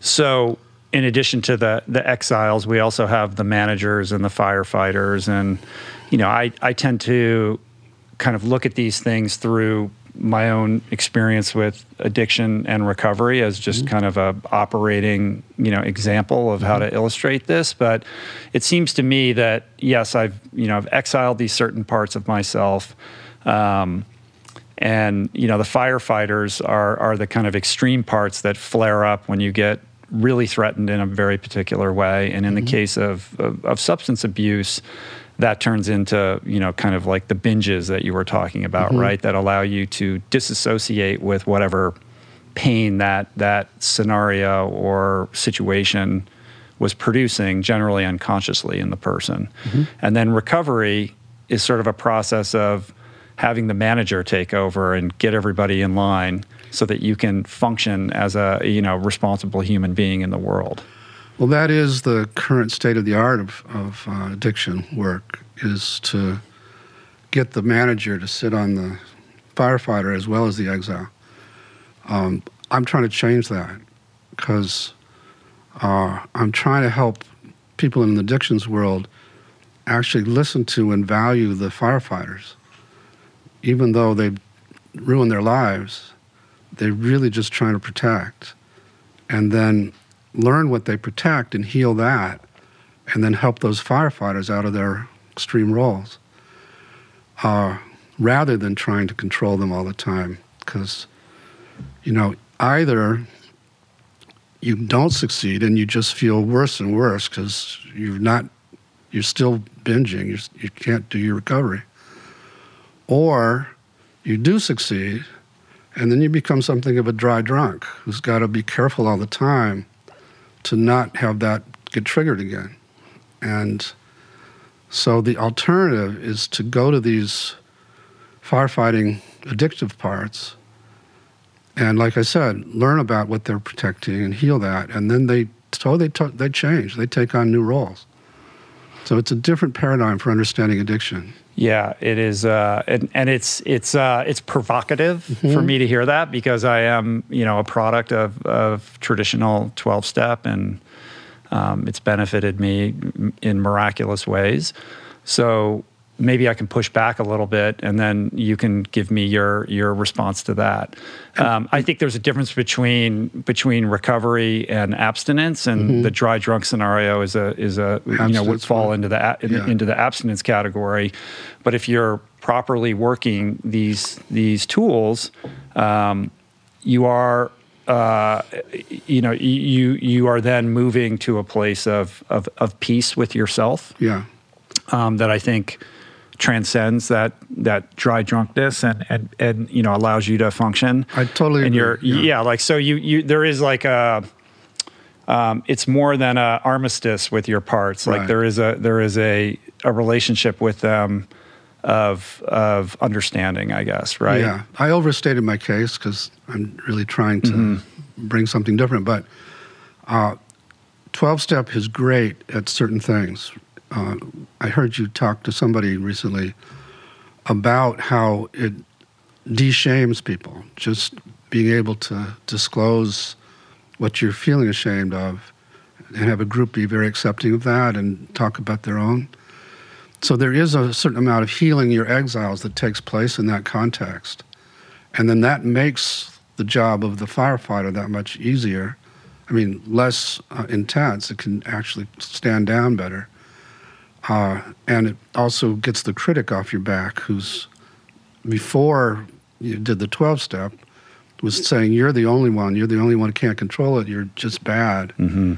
So, in addition to the the exiles, we also have the managers and the firefighters, and you know, I I tend to kind of look at these things through my own experience with addiction and recovery as just mm-hmm. kind of a operating you know example of how to mm-hmm. illustrate this. But it seems to me that yes i've you know i've exiled these certain parts of myself um, and you know the firefighters are are the kind of extreme parts that flare up when you get really threatened in a very particular way. And in the mm-hmm. case of, of of substance abuse that turns into you know kind of like the binges that you were talking about mm-hmm. right? That allow you to disassociate with whatever pain that that scenario or situation was producing generally unconsciously in the person. Mm-hmm. And then recovery is sort of a process of having the manager take over and get everybody in line so that you can function as a you know responsible human being in the world Well, that is the current state of the art of, of uh, addiction work is to get the manager to sit on the firefighter as well as the exile. Um, I'm trying to change that because uh, I'm trying to help people in the addictions world actually listen to and value the firefighters. Even though they've ruined their lives, they're really just trying to protect. And then learn what they protect and heal that, and then help those firefighters out of their extreme roles, uh, rather than trying to control them all the time. Because, you know, either you don't succeed and you just feel worse and worse because you're not, you're still binging, you're, you can't do your recovery, or you do succeed. And then you become something of a dry drunk who's got to be careful all the time to not have that get triggered again. And so the alternative is to go to these firefighting addictive parts and, like I said, learn about what they're protecting and heal that. And then they so they t- they change. They take on new roles. So it's a different paradigm for understanding addiction. Yeah, it is, uh, and, and it's it's uh, it's provocative for me to hear that because I am you know a product of of traditional twelve step, and um, it's benefited me in miraculous ways. So maybe I can push back a little bit, and then you can give me your your response to that. Um, I think there's a difference between between recovery and abstinence, and the dry drunk scenario is a is a you know would fall into the in- Yeah. into the abstinence category. But if you're properly working these these tools, um, you are uh, you know you you are then moving to a place of of, of peace with yourself Yeah. um, that I think transcends that that dry drunkenness and and and you know allows you to function. I totally and you're agree, yeah. yeah. like so you you there is like a um, it's more than a armistice with your parts. Like Right. there is a there is a a relationship with them of of understanding, I guess, right? Yeah, I overstated my case because I'm really trying to bring something different. But uh, 12 step is great at certain things. Uh, I heard you talk to somebody recently about how it de-shames people, just being able to disclose what you're feeling ashamed of and have a group be very accepting of that and talk about their own. So there is a certain amount of healing your exiles that takes place in that context. And then that makes the job of the firefighter that much easier. I mean, less uh, intense. It can actually stand down better. Uh, and it also gets the critic off your back who's, before you did the 12 step, was saying, You're the only one. You're the only one who can't control it. You're just bad. Mm-hmm.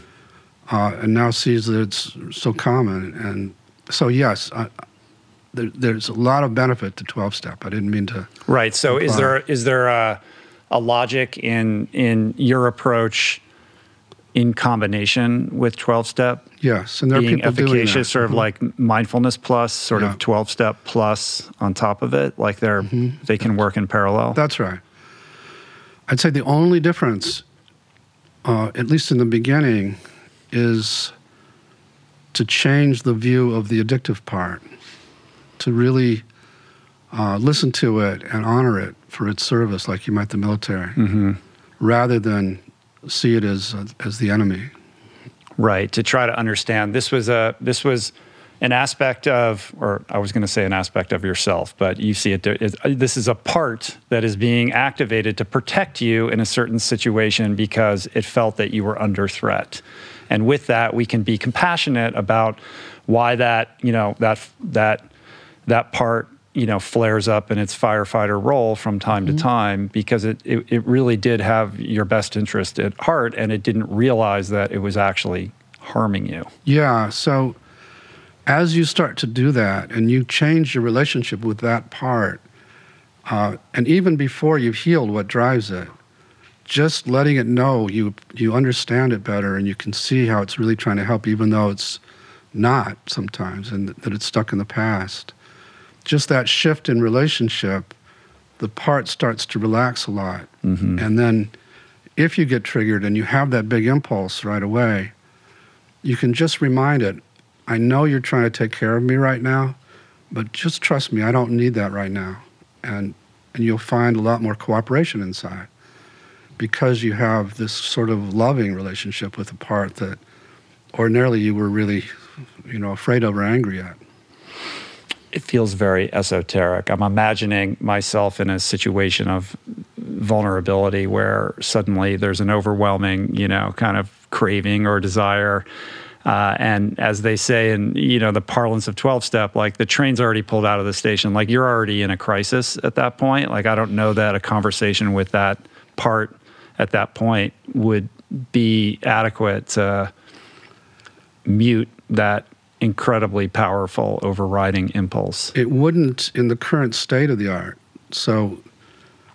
Uh, and now sees that it's so common. And so, yes, I, there, there's a lot of benefit to 12 step. I didn't mean to. Right. So is there is there a, a logic in in your approach in combination with 12 step Yes, and there are being people doing that. efficacious, sort of Mhm. like mindfulness plus, sort Yeah. of 12 step plus on top of it. Like they're, Mm-hmm. they can work in parallel. That's right. I'd say the only difference, uh, at least in the beginning, is to change the view of the addictive part, to really uh, listen to it and honor it for its service, like you might the military, hmm rather than see it as as the enemy. Right. To try to understand this was a this was an aspect of, or I was going to say an aspect of yourself, but you see it. This is a part that is being activated to protect you in a certain situation because it felt that you were under threat, and with that, we can be compassionate about why that you know that that that part you know flares up in its firefighter role from time to time because it, it it really did have your best interest at heart and it didn't realize that it was actually harming you. Yeah. So as you start to do that and you change your relationship with that part, uh, and even before you've healed what drives it, just letting it know you you understand it better and you can see how it's really trying to help, even though it's not sometimes, and that it's stuck in the past. Just that shift in relationship, the part starts to relax a lot, mm-hmm. and then if you get triggered and you have that big impulse right away, you can just remind it, I know you're trying to take care of me right now, but just trust me, I don't need that right now. And and you'll find a lot more cooperation inside because you have this sort of loving relationship with a part that ordinarily you were really, you know, afraid of or angry at. It feels very esoteric. I'm imagining myself in a situation of vulnerability where suddenly there's an overwhelming, you know, kind of craving or desire. Uh, and as they say in you know the parlance of 12 step like the train's already pulled out of the station like you're already in a crisis at that point like i don't know that a conversation with that part at that point would be adequate to mute that incredibly powerful overriding impulse It wouldn't in the current state of the art. So,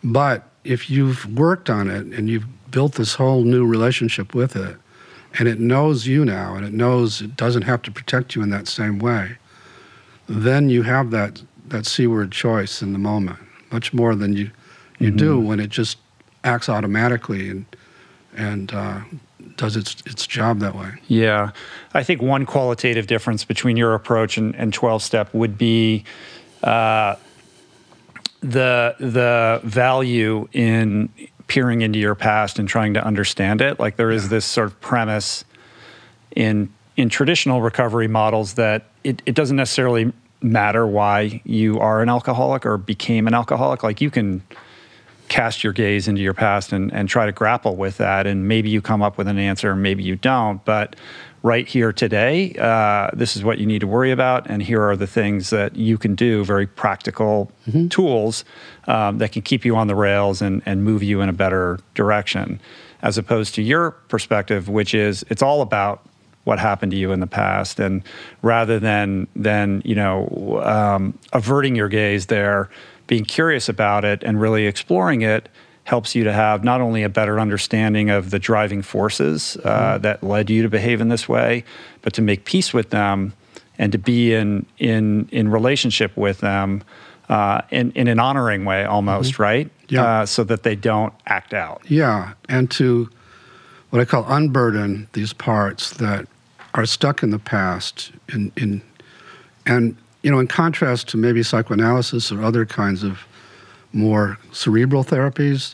but if you've worked on it and you've built this whole new relationship with it, and it knows you now, and it knows it doesn't have to protect you in that same way, then you have that that seaward choice in the moment, much more than you you do when it just acts automatically and and uh, does its its job that way. Yeah. I think one qualitative difference between your approach and, and 12 step would be uh, the, the value in peering into your past and trying to understand it. Like there is this sort of premise in, in traditional recovery models that it, it doesn't necessarily matter why you are an alcoholic or became an alcoholic. Like you can cast your gaze into your past and, and try to grapple with that. And maybe you come up with an answer, maybe you don't. But right here today, uh, this is what you need to worry about. And here are the things that you can do, very practical tools um, that can keep you on the rails and, and move you in a better direction. As opposed to your perspective, which is it's all about what happened to you in the past and rather than than you know um, averting your gaze there being curious about it and really exploring it helps you to have not only a better understanding of the driving forces uh, that led you to behave in this way but to make peace with them and to be in in in relationship with them uh, in in an honoring way almost right? Yeah. uh, so that they don't act out. Yeah, and to what I call unburden these parts that are stuck in the past, in, in and you know, in contrast to maybe psychoanalysis or other kinds of more cerebral therapies,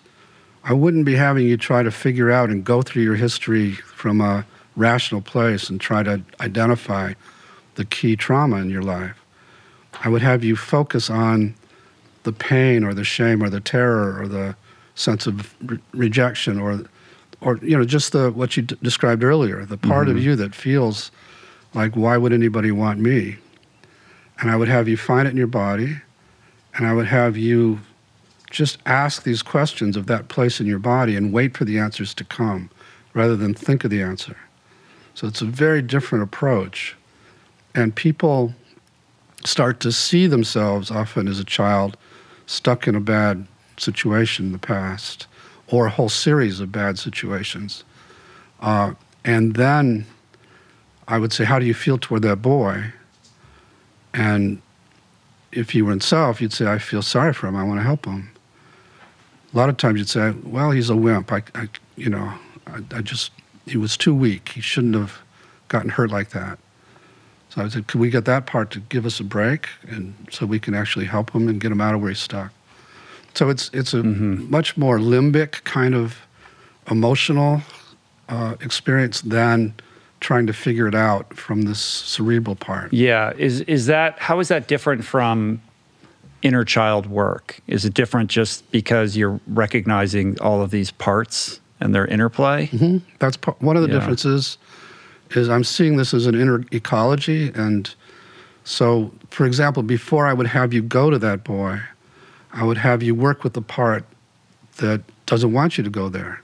I wouldn't be having you try to figure out and go through your history from a rational place and try to identify the key trauma in your life. I would have you focus on the pain or the shame or the terror or the sense of re- rejection or or you know just the what you d- described earlier the part of mm-hmm. you that feels like why would anybody want me and i would have you find it in your body and i would have you just ask these questions of that place in your body and wait for the answers to come rather than think of the answer so it's a very different approach and people start to see themselves often as a child stuck in a bad situation in the past or a whole series of bad situations. Uh, And then I would say, How do you feel toward that boy? And if you were in self, you'd say, I feel sorry for him. I want to help him. A lot of times you'd say, Well, he's a wimp. I, I you know, I, I just, he was too weak. He shouldn't have gotten hurt like that. So I said, could we get that part to give us a break, and so we can actually help him and get him out of where he's stuck. So it's it's a Mhm. much more limbic kind of emotional uh, experience than trying to figure it out from this cerebral part. Yeah. Is is that how is that different from inner child work? Is it different just because you're recognizing all of these parts and their interplay? hmm That's part, one of the Yeah. differences. Is I'm seeing this as an inner ecology, and so, for example, before I would have you go to that boy, I would have you work with the part that doesn't want you to go there.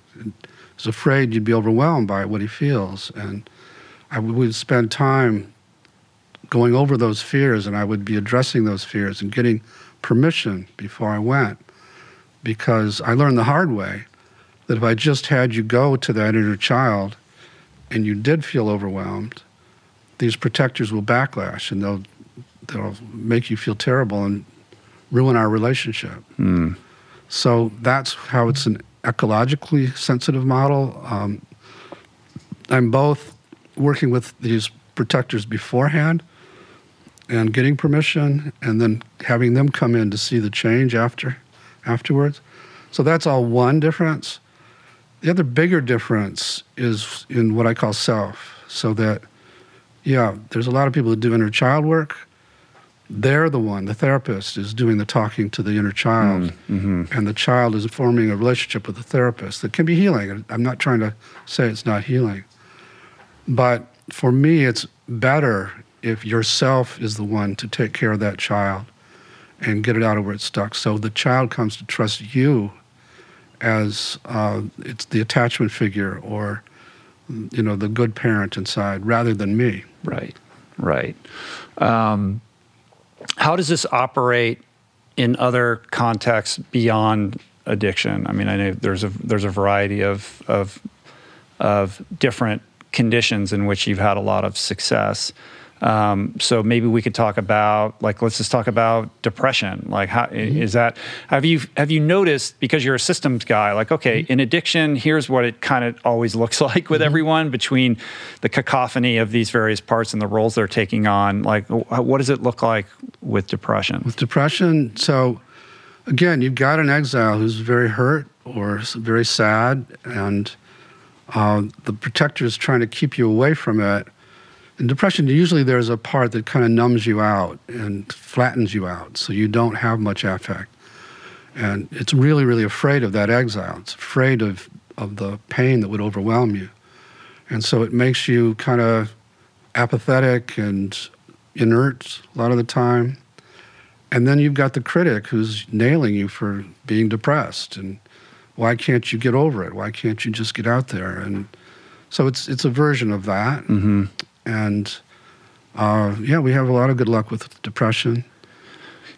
Is afraid you'd be overwhelmed by what he feels, and I would spend time going over those fears, and I would be addressing those fears and getting permission before I went, because I learned the hard way that if I just had you go to that inner child and you did feel overwhelmed, these protectors will backlash and they'll they'll make you feel terrible and ruin our relationship. Hmm. So that's how it's an ecologically sensitive model. Um, I'm both working with these protectors beforehand and getting permission, and then having them come in to see the change after afterwards. So that's all one difference. The other bigger difference is in what I call self. So that, yeah, there's a lot of people who do inner child work. They're the one, the therapist is doing the talking to the inner child, hmm and the child is forming a relationship with the therapist that can be healing. I'm not trying to say it's not healing. But for me, it's better if yourself is the one to take care of that child and get it out of where it's stuck. So the child comes to trust you as uh, it's the attachment figure or you know the good parent inside rather than me. Right, right. Um, how does this operate in other contexts beyond addiction? I mean, I know there's a there's a variety of of of different conditions in which you've had a lot of success. Um, so maybe we could talk about like let's just talk about depression. Like how mm-hmm. is that? Have you have you noticed because you're a systems guy? Like okay, mm-hmm. in addiction, here's what it kind of always looks like with mm-hmm. everyone between the cacophony of these various parts and the roles they're taking on. Like what does it look like with depression? With depression, so again, you've got an exile who's very hurt or very sad, and uh, the protector is trying to keep you away from it. In depression, usually there's a part that kind of numbs you out and flattens you out, so you don't have much affect. And it's really, really afraid of that exile. It's afraid of, of the pain that would overwhelm you. And so it makes you kind of apathetic and inert a lot of the time. And then you've got the critic who's nailing you for being depressed and why can't you get over it? Why can't you just get out there? And so it's it's a version of that. hmm And uh, yeah, we have a lot of good luck with depression.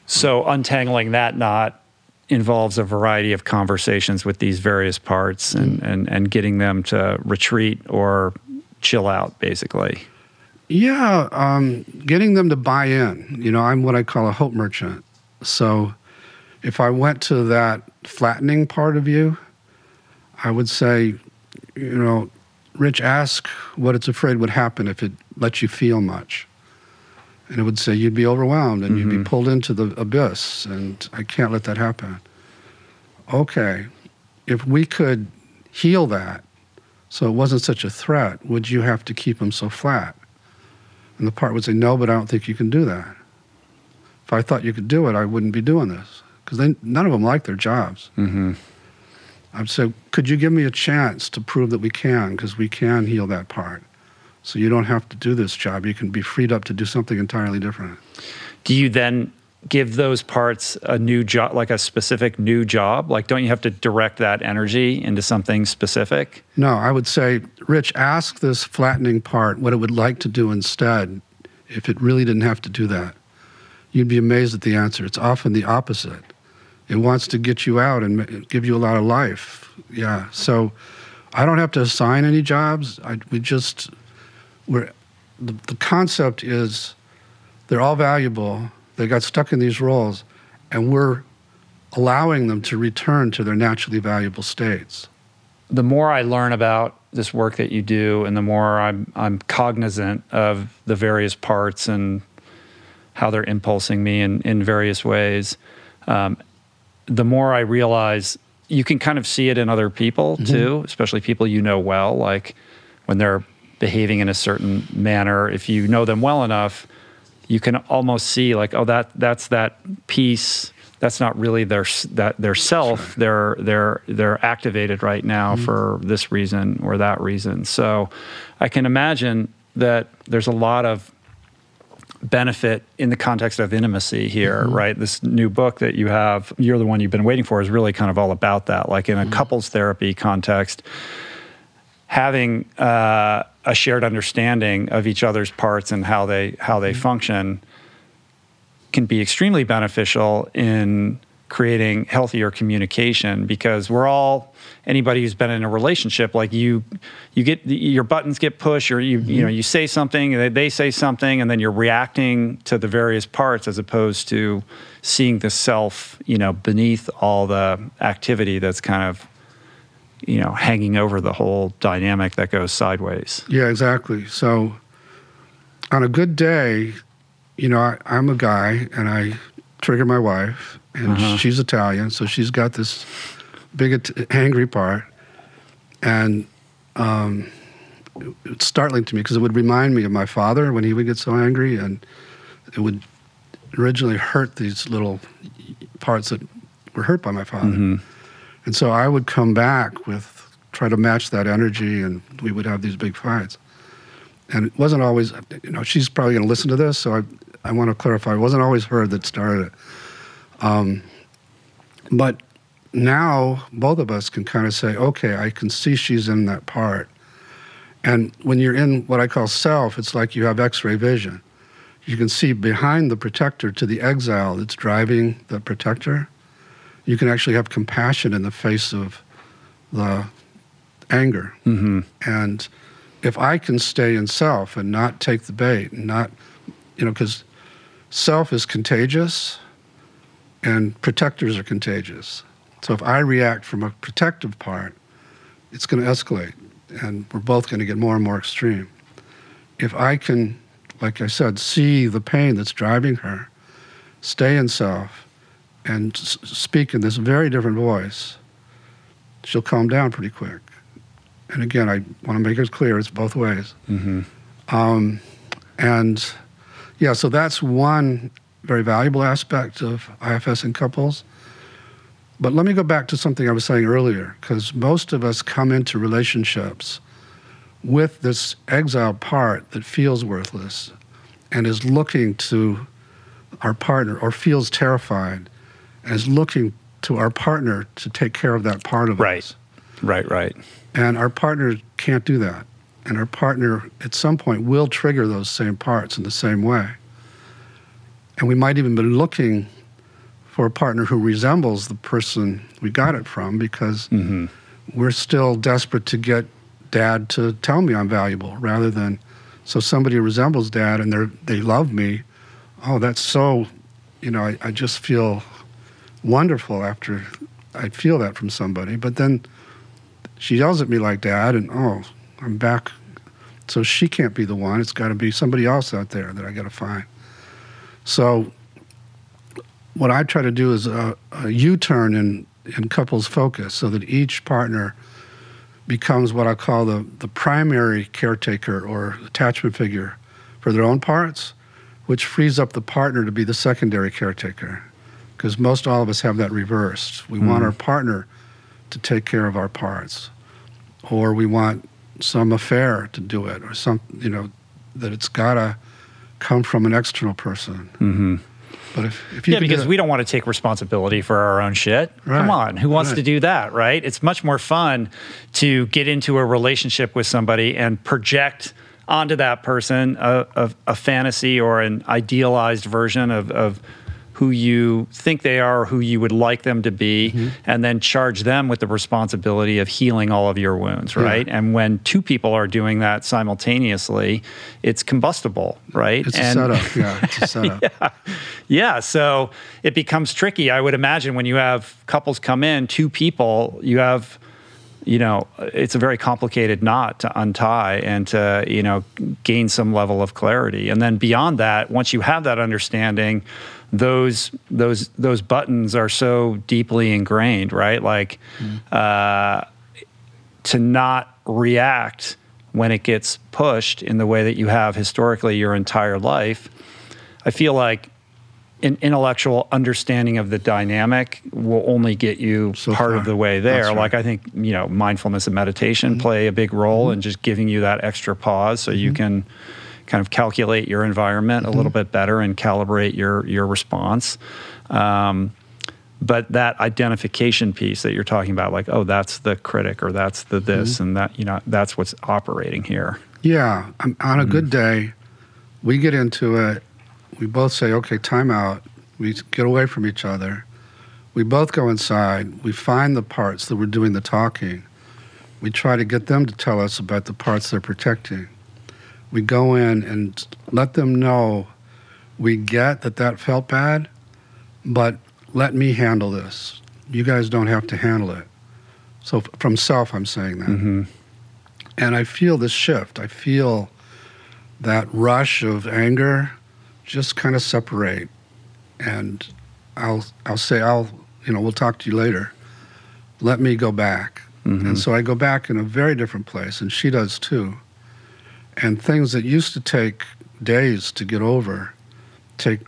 So untangling that knot involves a variety of conversations with these various parts and, and, and getting them to retreat or chill out, basically. Yeah, um, getting them to buy in. You know, I'm what I call a hope merchant. So if I went to that flattening part of you, I would say, you know, Rich, ask what it's afraid would happen if it lets you feel much. And it would say you'd be overwhelmed and you'd be Mhm. pulled into the abyss, and I can't let that happen. Okay, if we could heal that so it wasn't such a threat, would you have to keep them so flat? And the part would say, no, but I don't think you can do that. If I thought you could do it, I wouldn't be doing this. Because none of them like their jobs. Mm-hmm. I'd say, could you give me a chance to prove that we can? Because we can heal that part. So you don't have to do this job. You can be freed up to do something entirely different. Do you then give those parts a new job, like a specific new job? Like, don't you have to direct that energy into something specific? No, I would say, Rich, ask this flattening part what it would like to do instead if it really didn't have to do that. You'd be amazed at the answer. It's often the opposite. It wants to get you out and give you a lot of life. Yeah. So I don't have to assign any jobs. I, we just we're the, the concept is they're all valuable. They got stuck in these roles, and we're allowing them to return to their naturally valuable states. The more I learn about this work that you do, and the more I'm I'm cognizant of the various parts and how they're impulsing me in in various ways, um, the more I realize you can kind of see it in other people mm-hmm. too, especially people you know well, like when they're behaving in a certain manner. If you know them well enough, you can almost see like, oh, that that's that piece. That's not really their that their self. They're they're they're activated right now mm-hmm. for this reason or that reason. So, I can imagine that there's a lot of benefit in the context of intimacy here, mm-hmm. right? This new book that you have, you're the one you've been waiting for, is really kind of all about that. Like in a mm-hmm. couples therapy context, having uh, a shared understanding of each other's parts and how they how they mm-hmm. function can be extremely beneficial in creating healthier communication because we're all anybody who's been in a relationship like you you get your buttons get pushed or you mm-hmm. you know you say something and they say something and then you're reacting to the various parts as opposed to seeing the self you know beneath all the activity that's kind of you know hanging over the whole dynamic that goes sideways yeah exactly so on a good day you know I, i'm a guy and i trigger my wife and uh-huh. she's Italian, so she's got this big angry part, and um, it's startling to me because it would remind me of my father when he would get so angry, and it would originally hurt these little parts that were hurt by my father, mm-hmm. and so I would come back with try to match that energy, and we would have these big fights. And it wasn't always, you know, she's probably going to listen to this, so I, I want to clarify. It wasn't always her that started it um, but now both of us can kind of say, okay, I can see she's in that part. And when you're in what I call self, it's like you have x ray vision. You can see behind the protector to the exile that's driving the protector. You can actually have compassion in the face of the anger. Mm-hmm. And if I can stay in self and not take the bait and not, you know, because self is contagious and protectors are contagious. So if I react from a protective part, it's going to escalate, and we're both going to get more and more extreme. If I can, like I said, see the pain that's driving her, stay in self, and s- speak in this very different voice, she'll calm down pretty quick. And again, I want to make it clear it's both ways. Mm-hmm. Um, and yeah, so that's one very valuable aspect of IFS in couples. But let me go back to something I was saying earlier, because most of us come into relationships with this exile part that feels worthless and is looking to our partner or feels terrified and is looking to our partner to take care of that part of right. us. Right, right. Right. And our partner can't do that. And our partner at some point will trigger those same parts in the same way. And we might even be looking for a partner who resembles the person we got it from because mm-hmm. we're still desperate to get dad to tell me I'm valuable rather than so somebody resembles dad and they they love me. Oh, that's so, you know, I, I just feel wonderful after I feel that from somebody. But then she yells at me like dad, and oh, I'm back. So she can't be the one. It's got to be somebody else out there that I got to find. So, what I try to do is a a U-turn in in couples focus, so that each partner becomes what I call the the primary caretaker or attachment figure for their own parts, which frees up the partner to be the secondary caretaker. Because most all of us have that reversed. We mm. want our partner to take care of our parts, or we want some affair to do it, or some you know that it's gotta come from an external person. Mm-hmm. But if, if you yeah, because we don't want to take responsibility for our own shit. Right. Come on, who wants right. to do that, right? It's much more fun to get into a relationship with somebody and project onto that person a, a, a fantasy or an idealized version of, of who you think they are, who you would like them to be, Mm-hmm. and then charge them with the responsibility of healing all of your wounds, right? And when two people are doing that simultaneously, it's combustible, right? It's a setup. Yeah, it's a setup. yeah, so it becomes tricky. I would imagine when you have couples come in, two people, you have, you know, it's a very complicated knot to untie and to, you know, gain some level of clarity. And then beyond that, once you have that understanding, those those those buttons are so deeply ingrained, right? Like uh, to not react when it gets pushed in the way that you have historically your entire life. I feel like an intellectual understanding of the dynamic will only get you So part far. of the way there. Right. Mm-hmm. Like I think you know mindfulness and meditation play a big role in just giving you that extra pause so Mm-hmm. you can kind of calculate your environment a little bit better and calibrate your your response. Um, but that identification piece that you're talking about, like, oh, that's the critic or that's the this Mm-hmm. and that, you know, that's what's operating here. Yeah, um, on a good day, we get into it. We both say, "Okay, time out." We get away from each other. We both go inside. We find the parts that we're doing the talking. We try to get them to tell us about the parts they're protecting. We go in and let them know we get that that felt bad, but let me handle this. You guys don't have to handle it. So from self, I'm saying that. Mm-hmm. And I feel this shift. I feel that rush of anger just kind of separate. And I'll I'll say I'll you know we'll talk to you later. Let me go back. Mm-hmm. And so I go back in a very different place, and she does too. And things that used to take days to get over take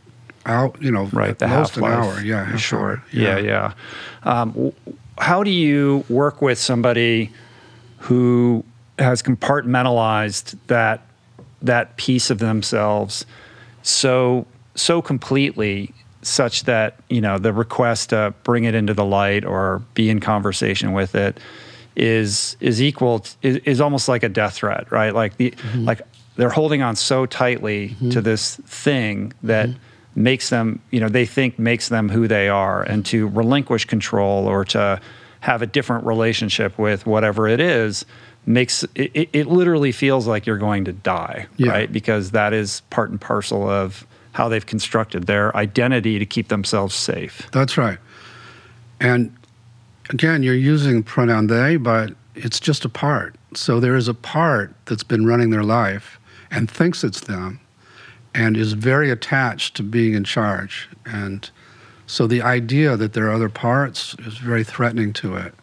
out you know Right. The most half an hour. Yeah, Short. hour. Yeah. Yeah. Um, how do you work with somebody who has compartmentalized that that piece of themselves so so completely such that you know the request to bring it into the light or be in conversation with it is is equal t- is, is almost like a death threat right? Like the mm-hmm. like they're holding on so tightly mm-hmm. to this thing that mm-hmm. makes them you know they think makes them who they are and to relinquish control or to have a different relationship with whatever it is makes it, it, it literally feels like you're going to die Yeah. right? Because that is part and parcel of how they've constructed their identity to keep themselves safe. That's right. And again, you're using pronoun they, but it's just a part. So there is a part that's been running their life and thinks it's them and is very attached to being in charge. And so the idea that there are other parts is very threatening to it.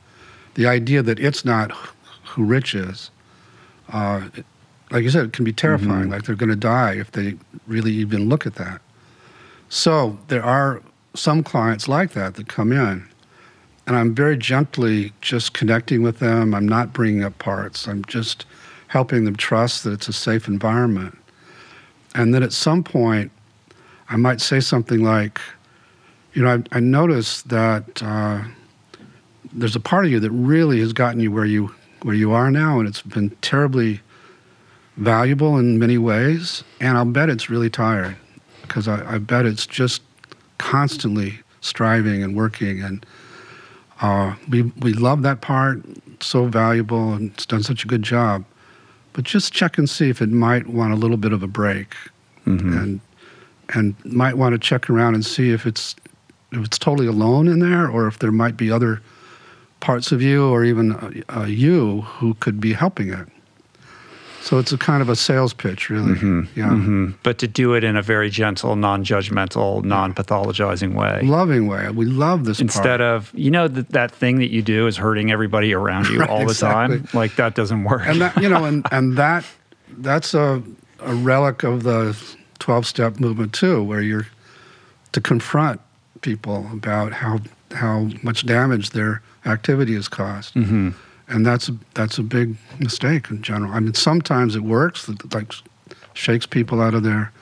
The idea that it's not who Rich is, uh, like you said, it can be terrifying. Like they're going to die if they really even look at that. So there are some clients like that that come in, and I'm very gently just connecting with them. I'm not bringing up parts. I'm just helping them trust that it's a safe environment. And then at some point, I might say something like, you know, I, I noticed that uh, there's a part of you that really has gotten you where you where you are now, and it's been terribly valuable in many ways. And I'll bet it's really tired because I, I bet it's just constantly striving and working. And uh, we we love that part, so valuable, and it's done such a good job. But just check and see if it might want a little bit of a break, and and might want to check around and see if it's if it's totally alone in there, or if there might be other parts of you, or even uh, you who could be helping it. So it's a kind of a sales pitch, really. Yeah. Mhm. but to do it in a very gentle non-judgmental non-pathologizing way loving way. We love this instead part. of you know that that thing that you do is hurting everybody around you Right, all the time like that doesn't work and that you know, and and that that's a a relic of the twelve step movement too, where you're to confront people about how how much damage their activity has caused. Mm-hmm. And that's a, that's a big mistake in general. I mean, sometimes it works, that like shakes people out of there,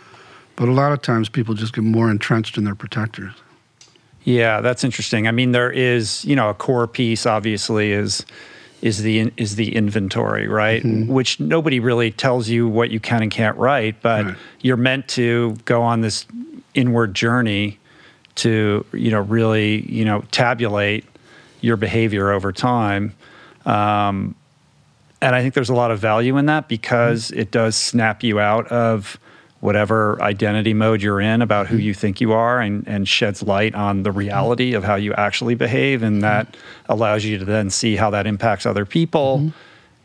but a lot of times people just get more entrenched in their protectors. Yeah, that's interesting. I mean, there is, you know, a core piece obviously is is the is the inventory, right? Mm-hmm. Which nobody really tells you what you can and can't write, but Right. you're meant to go on this inward journey to you know really you know tabulate your behavior over time. Um, and I think there's a lot of value in that because mm-hmm. it does snap you out of whatever identity mode you're in about who mm-hmm. you think you are and, and sheds light on the mm-hmm. reality of how you actually behave. And that allows you to then see how that impacts other people.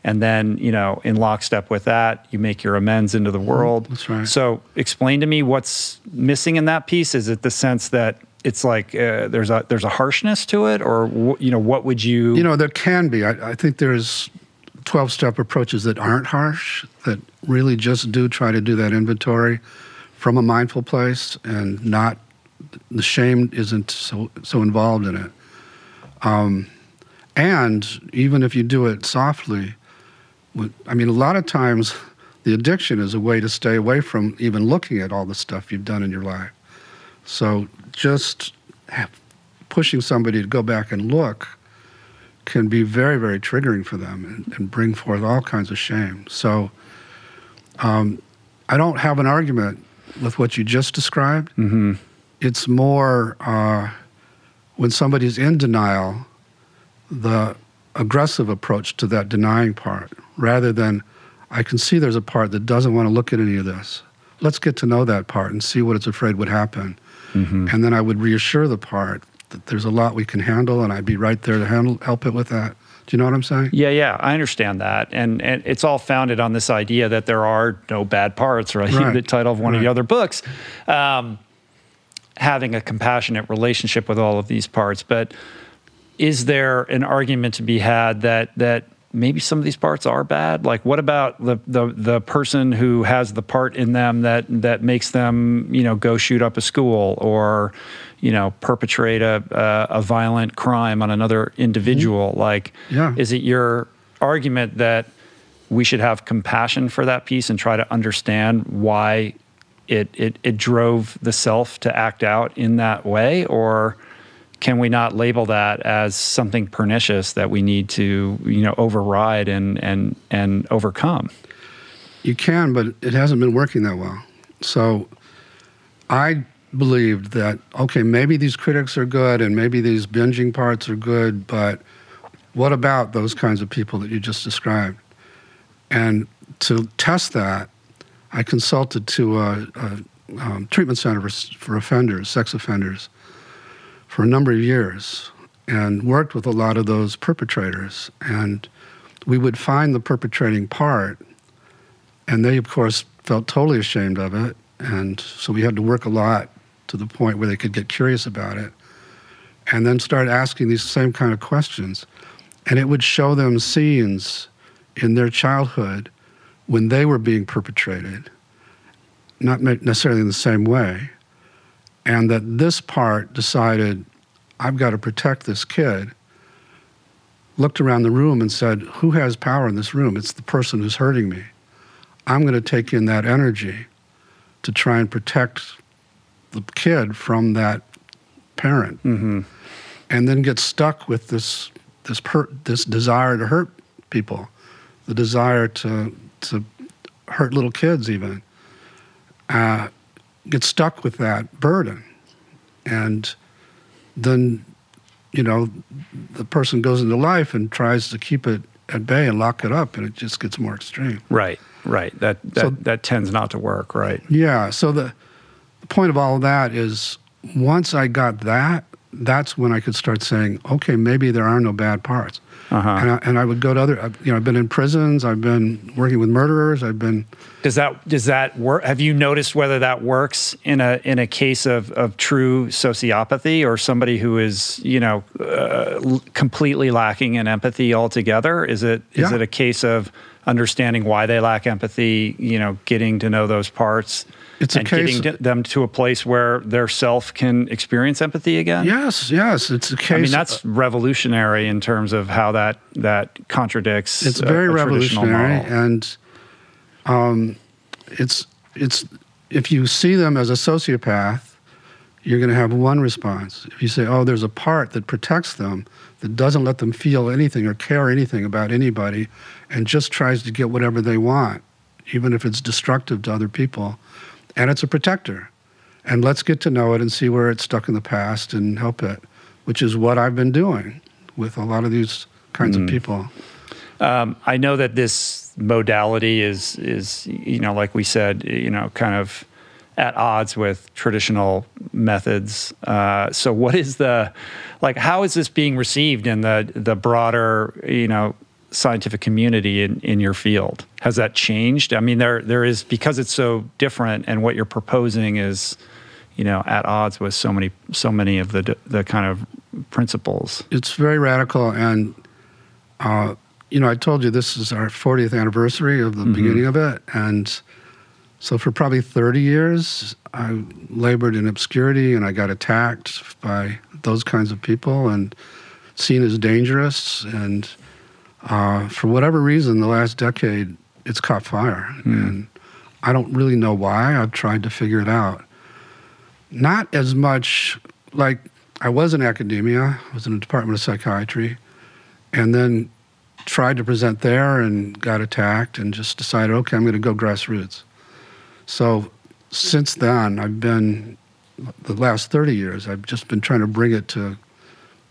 And then, you know, in lockstep with that, you make your amends into the world. That's right. So, explain to me what's missing in that piece. Is it the sense that it's like uh, there's a there's a harshness to it, or you know, what would you? You know, there can be. I, I think there's 12 step approaches that aren't harsh, that really just do try to do that inventory from a mindful place and not, the shame isn't so, so involved in it. Um, and even if you do it softly, I mean, a lot of times the addiction is a way to stay away from even looking at all the stuff you've done in your life. So just pushing somebody to go back and look can be very, very triggering for them and, and bring forth all kinds of shame. So um, I don't have an argument with what you just described. Mhm. It's more uh, when somebody's in denial, the aggressive approach to that denying part, rather than I can see there's a part that doesn't want to look at any of this. Let's get to know that part and see what it's afraid would happen. And then I would reassure the part that there's a lot we can handle, and I'd be right there to handle, help it with that. Do you know what I'm saying? Yeah, yeah, I understand that, and and it's all founded on this idea that there are no bad parts, right? Right. the title of one of Right. the other books, um, having a compassionate relationship with all of these parts. But is there an argument to be had that that maybe some of these parts are bad? Like, what about the the the person who has the part in them that that makes them, you know, go shoot up a school or, you know, perpetrate a a, a violent crime on another individual? Mm-hmm. Like, Yeah. is it your argument that we should have compassion for that piece and try to understand why it, it, it drove the self to act out in that way? Or can we not label that as something pernicious that we need to, you know, override and, and, and overcome? You can, but it hasn't been working that well. So I believed that, okay, maybe these critics are good and maybe these binging parts are good, but what about those kinds of people that you just described? And to test that, I consulted to a, a um, treatment center for, for offenders, sex offenders, for a number of years and worked with a lot of those perpetrators. And we would find the perpetrating part and they of course felt totally ashamed of it and so we had to work a lot to the point where they could get curious about it and then start asking these same kind of questions and it would show them scenes in their childhood when they were being perpetrated not necessarily in the same way and that this part decided i've got to protect this kid looked around the room and said who has power in this room it's the person who's hurting me I'm going to take in that energy to try and protect the kid from that parent, Mm-hmm. and then get stuck with this this per, this desire to hurt people, the desire to to hurt little kids even. Uh, get stuck with that burden, and then you know the person goes into life and tries to keep it at bay and lock it up, and it just gets more extreme. Right, right. That, that, So- that tends not to work, right? Yeah. So the, the point of all of that is once I got that, that's when I could start saying, okay, maybe there are no bad parts. Uh-huh. And, I, and I would go to other, you know, I've been in prisons, I've been working with murderers, I've been, Does that does that work? Have you noticed whether that works in a in a case of, of true sociopathy or somebody who is you know uh, l- completely lacking in empathy altogether? Is it is Yeah. it a case of understanding why they lack empathy? You know, getting to know those parts. It's a and case- getting them to a place where their self can experience empathy again. yes, yes, it's a case. I mean that's revolutionary in terms of how that that contradicts. it's a- very a revolutionary and um, it's it's if you see them as a sociopath you're going to have one response if you say oh there's a part that protects them that doesn't let them feel anything or care anything about anybody and just tries to get whatever they want even if it's destructive to other people and it's a protector and let's get to know it and see where it's stuck in the past and help it, which is what I've been doing with a lot of these kinds of people. Um, I know that this modality is is you know like we said you know kind of at odds with traditional methods. Uh, so what is the like how is this being received in the the broader you know scientific community in, in your field? Has that changed? I mean there there is because it's so different and what you're proposing is you know at odds with so many so many of the the kind of principles. It's very radical and uh, you know, I told you this is our 40th anniversary of the mm-hmm. beginning of it. And so for probably 30 years, I labored in obscurity and I got attacked by those kinds of people and seen as dangerous. And uh, for whatever reason, the last decade, it's caught fire. Mm. And I don't really know why. I've tried to figure it out. Not as much like I was in academia, I was in the Department of Psychiatry. And then tried to present there and got attacked and just decided, okay, I'm going to go grassroots. So since then, I've been, the last 30 years, I've just been trying to bring it to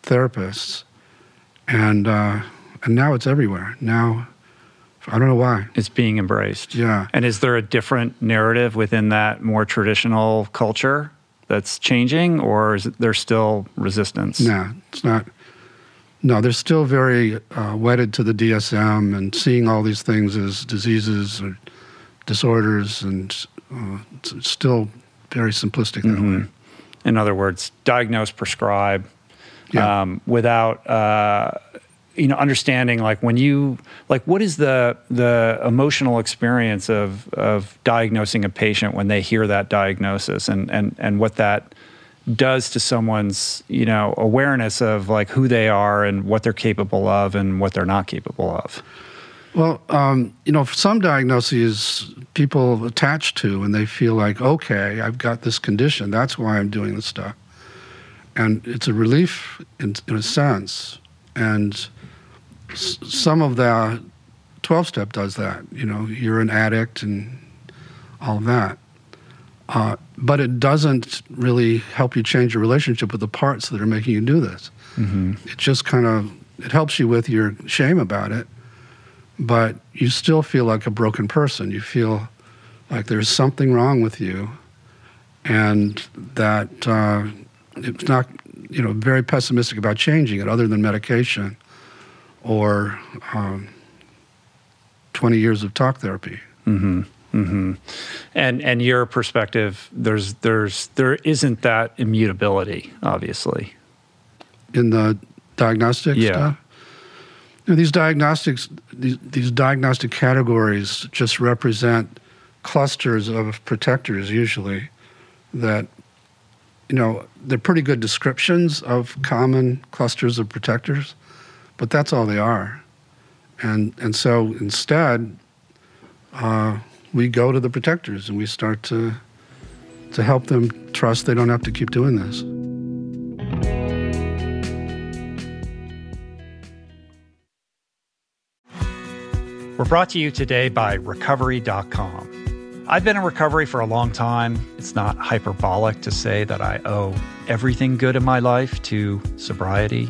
therapists. And, uh, and now it's everywhere. Now, I don't know why. It's being embraced. Yeah. And is there a different narrative within that more traditional culture that's changing, or is there still resistance? No, it's not. No, they're still very uh, wedded to the DSM and seeing all these things as diseases or disorders, and uh, it's still very simplistic mm-hmm. way. In other words, diagnose, prescribe, yeah. um, without uh, you know understanding like when you like what is the the emotional experience of of diagnosing a patient when they hear that diagnosis and and and what that does to someone's you know awareness of like who they are and what they're capable of and what they're not capable of? Well um, you know some diagnoses people attach to and they feel like okay i've got this condition that's why i'm doing this stuff. And it's a relief in, in a sense. And s- some of the 12 step does that you know you're an addict and all of that uh, but it doesn't really help you change your relationship with the parts that are making you do this. Mm-hmm. It just kind of it helps you with your shame about it, but you still feel like a broken person. You feel like there's something wrong with you, and that uh, it's not you know very pessimistic about changing it, other than medication or um, 20 years of talk therapy. Mm-hmm. Mm-hmm. And and your perspective, there's there's there isn't that immutability, obviously. In the diagnostic yeah. stuff. You know, these diagnostics, these, these diagnostic categories just represent clusters of protectors usually that you know they're pretty good descriptions of common clusters of protectors but that's all they are and and so instead uh, we go to the protectors and we start to to help them trust they don't have to keep doing this. We're brought to you today by Recovery.com. I've been in recovery for a long time. It's not hyperbolic to say that I owe everything good in my life to sobriety.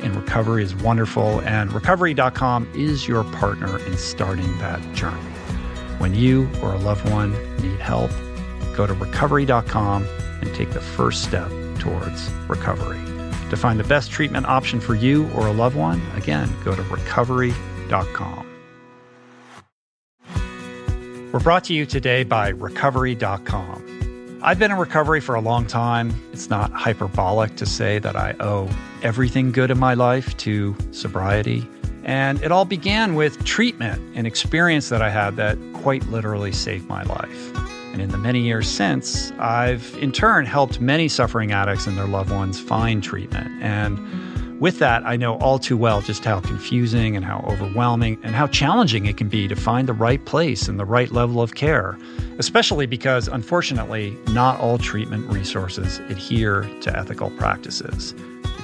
in recovery is wonderful, and recovery.com is your partner in starting that journey. When you or a loved one need help, go to recovery.com and take the first step towards recovery. To find the best treatment option for you or a loved one, again, go to recovery.com. We're brought to you today by recovery.com. I've been in recovery for a long time. It's not hyperbolic to say that I owe everything good in my life to sobriety. And it all began with treatment, an experience that I had that quite literally saved my life. And in the many years since, I've in turn helped many suffering addicts and their loved ones find treatment. And with that, I know all too well just how confusing and how overwhelming and how challenging it can be to find the right place and the right level of care, especially because, unfortunately, not all treatment resources adhere to ethical practices.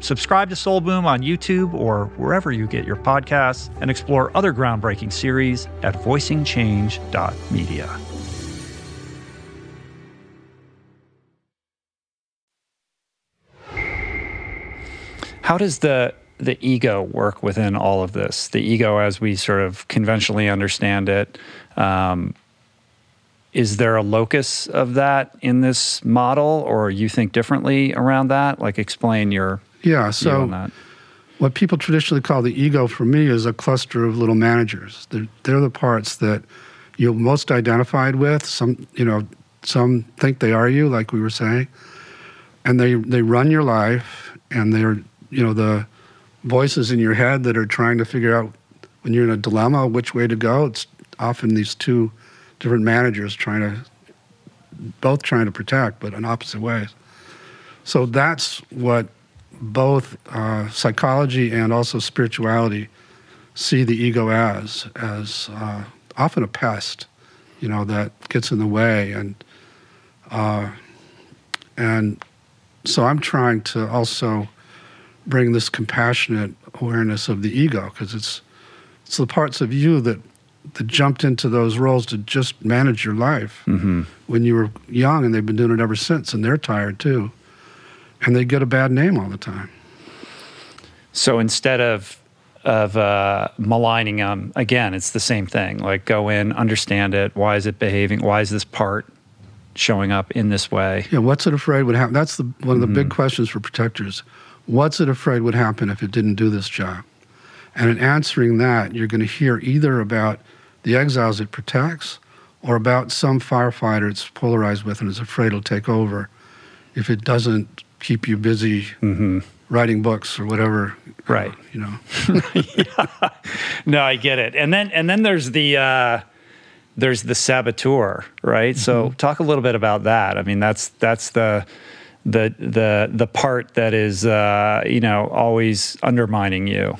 Subscribe to Soul Boom on YouTube or wherever you get your podcasts and explore other groundbreaking series at voicingchange.media. How does the the ego work within all of this? The ego, as we sort of conventionally understand it, um, is there a locus of that in this model, or you think differently around that? Like, explain your yeah. So, what people traditionally call the ego for me is a cluster of little managers. They're, they're the parts that you're most identified with. Some, you know, some think they are you, like we were saying, and they they run your life, and they're you know the voices in your head that are trying to figure out when you're in a dilemma which way to go. It's often these two different managers trying to both trying to protect, but in opposite ways. So that's what both uh, psychology and also spirituality see the ego as as uh, often a pest, you know, that gets in the way and uh, and so I'm trying to also bring this compassionate awareness of the ego because it's it's the parts of you that that jumped into those roles to just manage your life mm-hmm. when you were young and they've been doing it ever since and they're tired too and they get a bad name all the time. So instead of of uh, maligning them again it's the same thing. Like go in understand it. Why is it behaving? Why is this part showing up in this way? Yeah what's it afraid would happen that's the one of the mm-hmm. big questions for protectors. What's it afraid would happen if it didn't do this job? And in answering that, you're going to hear either about the exiles it protects or about some firefighter it's polarized with and is afraid it'll take over if it doesn't keep you busy writing books or whatever. Mm-hmm. Right. You know. No, I get it. And then and then there's the uh, there's the saboteur, right? So talk a little bit about that. I mean, that's that's the the the the part that is uh, you know always undermining you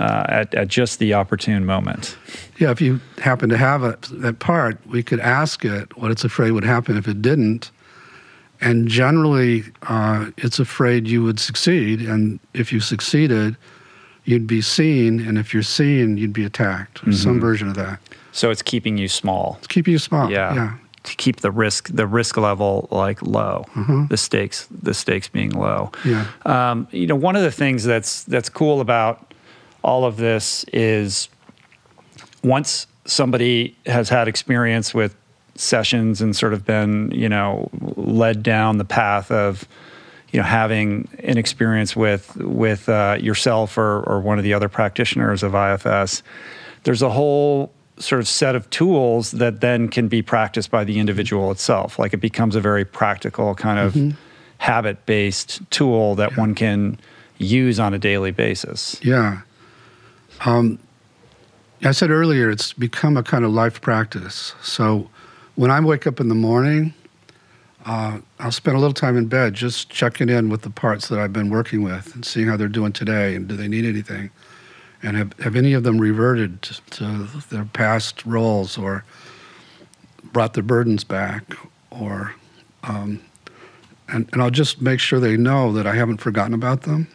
uh, at at just the opportune moment. Yeah, if you happen to have a, that part, we could ask it what it's afraid would happen if it didn't. And generally, uh, it's afraid you would succeed. And if you succeeded, you'd be seen. And if you're seen, you'd be attacked, or some version of that. So it's keeping you small. It's keeping you small. yeah. Yeah. To keep the risk the risk level like low, the stakes the stakes being low. Yeah. Um, you know, one of the things that's that's cool about all of this is once somebody has had experience with sessions and sort of been, you know, led down the path of, you know, having an experience with with uh, yourself or or one of the other practitioners of IFS, there's a whole sort of set of tools that then can be practiced by the individual itself. Like it becomes a very practical kind of habit based tool that one can use on a daily basis. Yeah. Um, I said earlier, it's become a kind of life practice. So when I wake up in the morning, uh, I'll spend a little time in bed just checking in with the parts that I've been working with and seeing how they're doing today and do they need anything. And have, have any of them reverted to, to their past roles or brought their burdens back or um, and, and I'll just make sure they know that I haven't forgotten about them.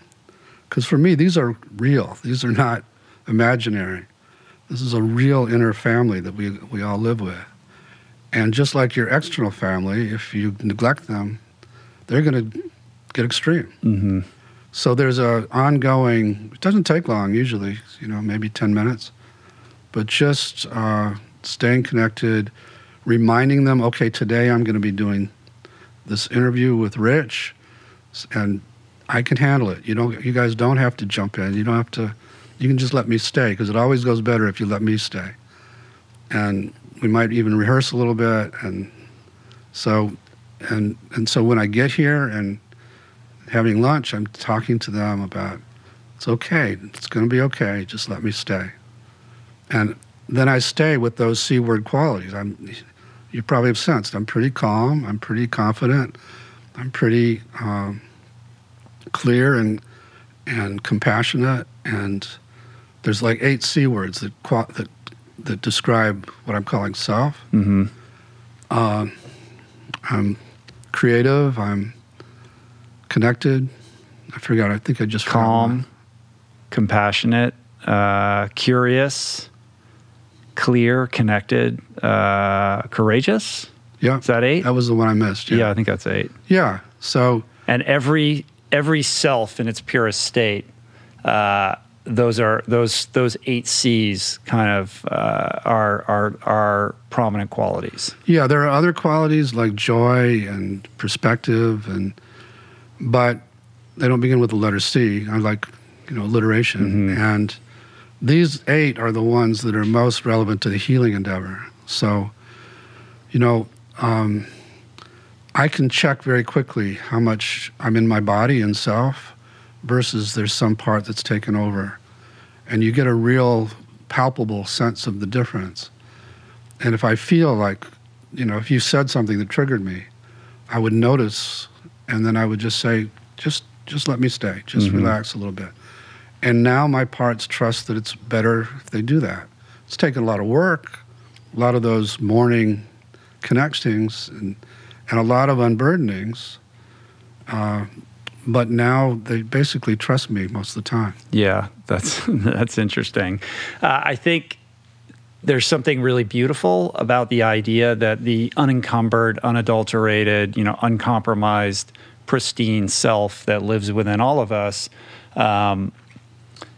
Because for me, these are real. These are not imaginary. This is a real inner family that we, we all live with. And just like your external family, if you neglect them, they're going to get extreme. Mm-hmm. So there's a ongoing. It doesn't take long usually, you know, maybe ten minutes, but just uh, staying connected, reminding them, okay, today I'm going to be doing this interview with Rich, and I can handle it. You don't. You guys don't have to jump in. You don't have to. You can just let me stay because it always goes better if you let me stay. And we might even rehearse a little bit, and so, and and so when I get here and having lunch, I'm talking to them about it's okay, it's going to be okay, just let me stay. And then I stay with those C word qualities. I'm, you probably have sensed, I'm pretty calm, I'm pretty confident, I'm pretty um, clear and, and compassionate. And there's like eight C words that, that, that describe what I'm calling self. Mm-hmm. Uh, I'm creative, I'm connected. I forgot. I think I just Calm, compassionate, uh, curious, clear, connected, uh, courageous. Yeah, Is that eight? that was the one I missed. yeah. Yeah, I think that's eight. yeah. So And every every self in its purest state, uh, those are those those eight C's kind of uh, are are are prominent qualities. yeah, there are other qualities like joy and perspective, and but they don't begin with the letter C. I like you know alliteration, and these eight are the ones that are most relevant to the healing endeavor. So, you know. Um, I can check very quickly how much I'm in my body and self versus there's some part that's taken over. And you get a real palpable sense of the difference. And if I feel like, you know, if you said something that triggered me, I would notice and then I would just say, just just let me stay. Just relax a little bit. And now my parts trust that it's better if they do that. It's taken a lot of work, a lot of those morning connectings and and a lot of unburdenings. Uh, but now they basically trust me most of the time. Yeah, that's that's interesting. Uh, I think there's something really beautiful about the idea that the unencumbered, unadulterated, you know, uncompromised, pristine self that lives within all of us um,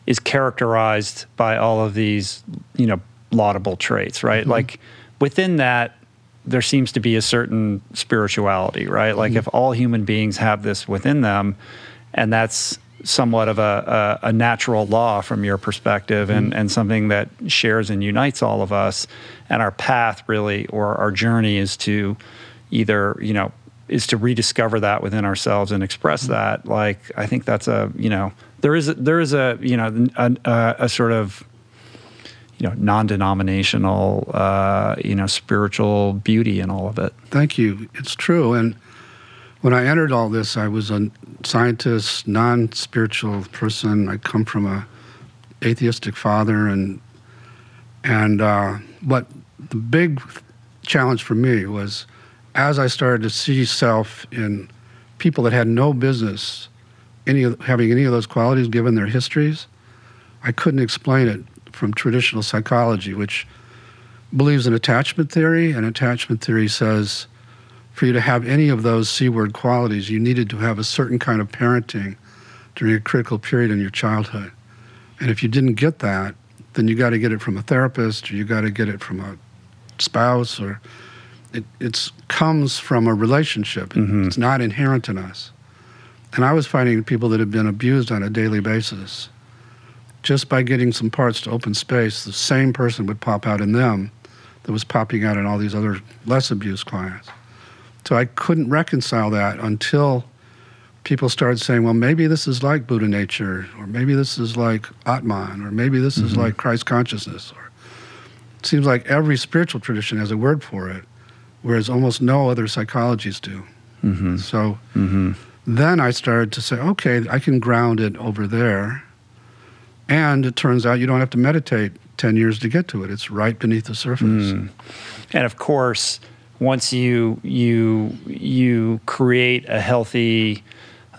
is characterized by all of these, you know, laudable traits, right? Like within that, there seems to be a certain spirituality, right? Like mm-hmm. if all human beings have this within them, and that's somewhat of a, a, a natural law from your perspective and, mm-hmm. and something that shares and unites all of us. And our path really, or our journey is to either, you know, is to rediscover that within ourselves and express mm-hmm. that. Like I think that's a you know there is a, there is a you know a, a, a sort of you know non-denominational uh, you know spiritual beauty in all of it. Thank you. It's true. And when I entered all this, I was a scientist, non-spiritual person. I come from a atheistic father, and and uh, what the big challenge for me was as I started to see self in people that had no business any of, having any of those qualities given their histories, I couldn't explain it from traditional psychology, which believes in attachment theory, and attachment theory says for you to have any of those C word qualities, you needed to have a certain kind of parenting during a critical period in your childhood. And if you didn't get that, then you got to get it from a therapist or you got to get it from a spouse or it it's, comes from a relationship. Mm-hmm. It's not inherent in us. And I was finding people that had been abused on a daily basis. Just by getting some parts to open space, the same person would pop out in them that was popping out in all these other less abused clients. So I couldn't reconcile that until people started saying, well, maybe this is like Buddha nature, or maybe this is like Atman, or maybe this is like Christ consciousness. Or it seems like every spiritual tradition has a word for it, whereas almost no other psychologies do. Mm-hmm. So Mm-hmm. then I started to say, okay, I can ground it over there. And it turns out you don't have to meditate 10 years to get to it. It's right beneath the surface. Mm. And of course, once you you you create a healthy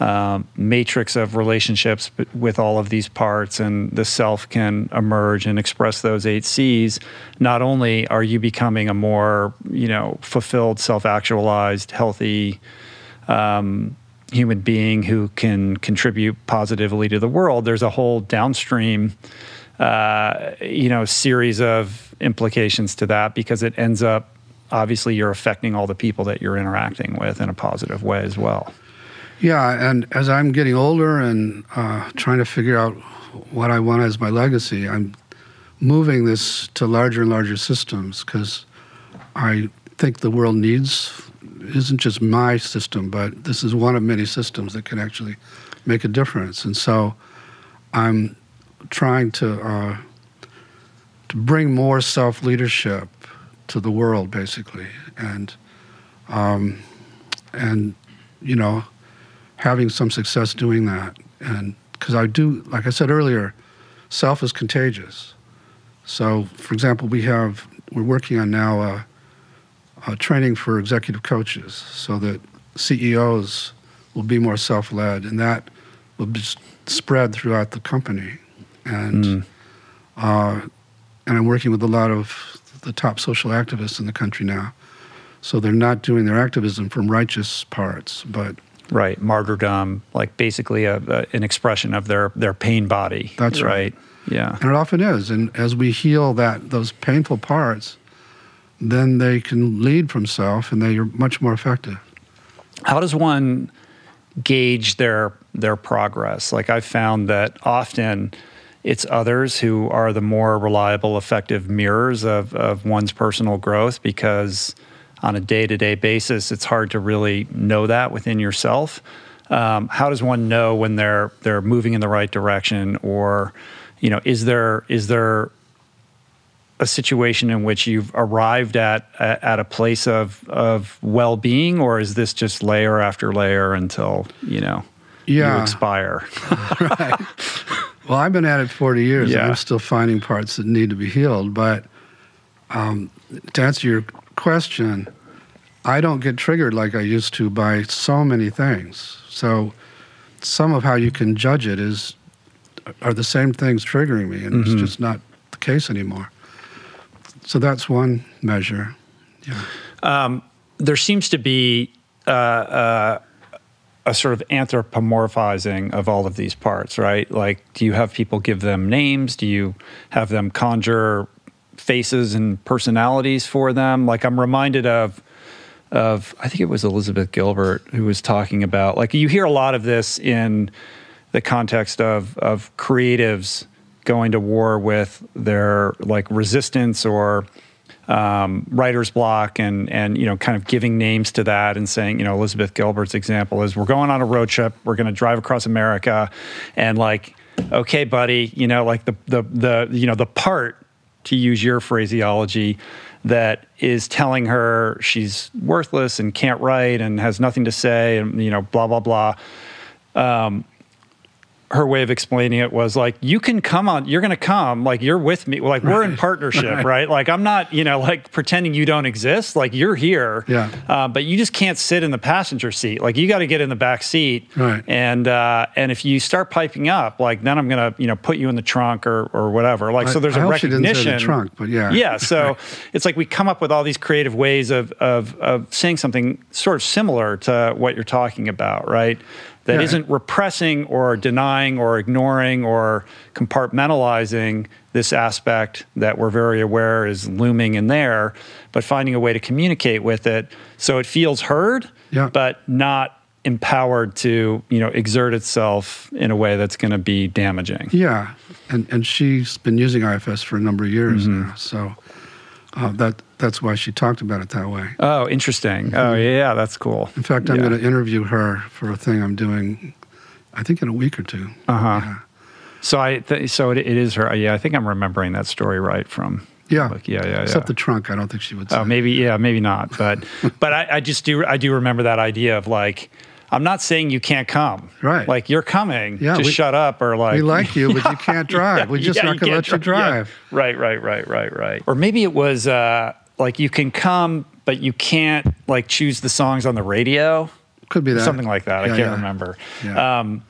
um, matrix of relationships with all of these parts, and the self can emerge and express those eight C's. Not only are you becoming a more you know fulfilled, self-actualized, healthy um, human being who can contribute positively to the world. There's a whole downstream uh, you know series of implications to that because it ends up obviously you're affecting all the people that you're interacting with in a positive way as well. Yeah, and as I'm getting older and uh, trying to figure out what I want as my legacy, I'm moving this to larger and larger systems because I think the world needs isn't just my system, but this is one of many systems that can actually make a difference. And so I'm trying to uh, to bring more self leadership to the world, basically, and um, and you know having some success doing that. And because I do, like I said earlier, self is contagious. So, for example, we have we're working on now a training for executive coaches so that CEOs will be more self-led, and that will be spread throughout the company. And uh, and I'm working with a lot of the top social activists in the country now. So they're not doing their activism from righteous parts, but Right, martyrdom, like basically a, a, an expression of their their pain body. That's right. Yeah. And it often is. And as we heal that those painful parts, then they can lead from self and they are much more effective. How does one gauge their their progress? Like I've found that often it's others who are the more reliable, effective mirrors of, of one's personal growth because on a day to day basis, it's hard to really know that within yourself. Um, how does one know when they're they're moving in the right direction, or you know, is there is there a situation in which you've arrived at at a place of of well being, or is this just layer after layer until you know you expire? right. Well, I've been at it 40 years Yeah. and I'm still finding parts that need to be healed. But um, to answer your question, I don't get triggered like I used to by so many things. So some of how you can judge it is are the same things triggering me, and it's just not the case anymore. So that's one measure. Yeah. there seems to be uh, uh, a sort of anthropomorphizing of all of these parts, right? Like, do you have people give them names? Do you have them conjure faces and personalities for them? Like, I'm reminded of of I think it was Elizabeth Gilbert who was talking about like you hear a lot of this in the context of of creatives going to war with their like resistance or um, writer's block and and you know kind of giving names to that and saying you know Elizabeth Gilbert's example is we're going on a road trip. We're going to drive across America. And like okay buddy you know like the the the you know the part to use your phraseology that is telling her she's worthless and can't write and has nothing to say and you know blah blah blah. Um, her way of explaining it was like you can come on you're going to come like you're with me like we're in partnership right. right. like i'm not you know like pretending you don't exist like you're here yeah. uh, but you just can't sit in the passenger seat. Like you got to get in the back seat right. and uh, and if you start piping up like then i'm going to you know put you in the trunk or or whatever. Like I, so there's I a recognition she didn't say the trunk but yeah. Yeah so it's like we come up with all these creative ways of of of saying something sort of similar to what you're talking about right that yeah. not repressing or denying or ignoring or compartmentalizing this aspect that we're very aware is looming in there, but finding a way to communicate with it so it feels heard, yeah. but not empowered to you know exert itself in a way that's going to be damaging. Yeah, and and she's been using IFS for a number of years mm-hmm. now, so uh, that that's why she talked about it that way. Oh, interesting. Mm-hmm. Oh, yeah, that's cool. In fact, I'm yeah. going to interview her for a thing I'm doing. I think in a week or two. Uh huh. Yeah. So I th- so it, it is her. Yeah, I think I'm remembering that story right from. Yeah. Like, yeah, yeah, Except the trunk, I don't think she would. Oh, say. Oh, maybe yeah, maybe not. But but I, I just do I do remember that idea of like I'm not saying you can't come. Right. Like you're coming. Yeah. Just we, shut up or like we like you, but you can't drive. yeah, we just yeah, not gonna let you drive. Yeah. Right, right, right, right, right. Or maybe it was uh, like you can come, but you can't like choose the songs on the radio. Could be that. Something like that. I can't remember. Um,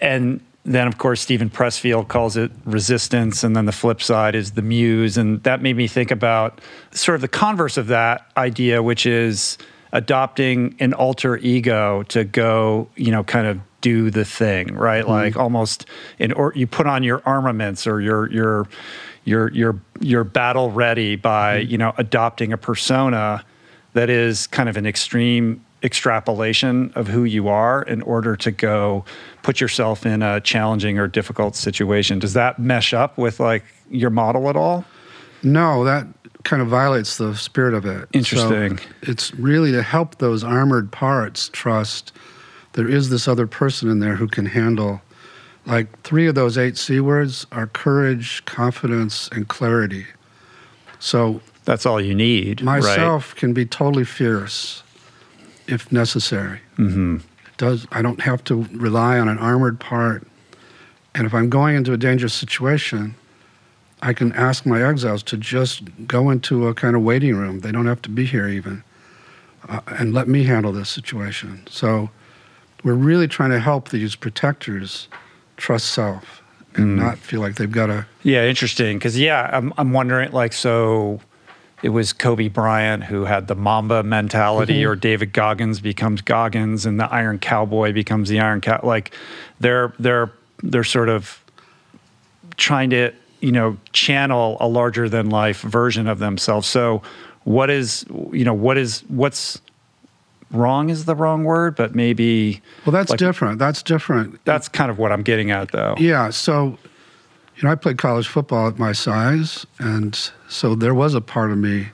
and then of course Steven Pressfield calls it resistance, and then the flip side is the muse, and that made me think about sort of the converse of that idea, which is adopting an alter ego to go, you know, kind of do the thing, right? Mm-hmm. Like almost in or you put on your armaments or your your your your your battle ready by, mm-hmm. you know, adopting a persona that is kind of an extreme extrapolation of who you are in order to go put yourself in a challenging or difficult situation. Does that mesh up with like your model at all? No, that kind of violates the spirit of it. Interesting. So it's really to help those armored parts trust there is this other person in there who can handle like three of those eight C words are courage, confidence, and clarity. So that's all you need. Myself right? can be totally fierce if necessary. Mm-hmm. It does I don't have to rely on an armored part. And if I'm going into a dangerous situation, I can ask my exiles to just go into a kind of waiting room. They don't have to be here even, uh, and let me handle this situation. So we're really trying to help these protectors trust self and mm. not feel like they've got to. Yeah, interesting. Because yeah, I'm I'm wondering like so. It was Kobe Bryant who had the Mamba mentality, mm-hmm. or David Goggins becomes Goggins, and the Iron Cowboy becomes the Iron Cow. Like they're they're they're sort of trying to you know channel a larger than life version of themselves. So what is you know what is what's wrong is the wrong word but maybe well that's like, different. That's different. That's kind of what i'm getting at though. Yeah. So you know i played college football at my size and so there was a part of me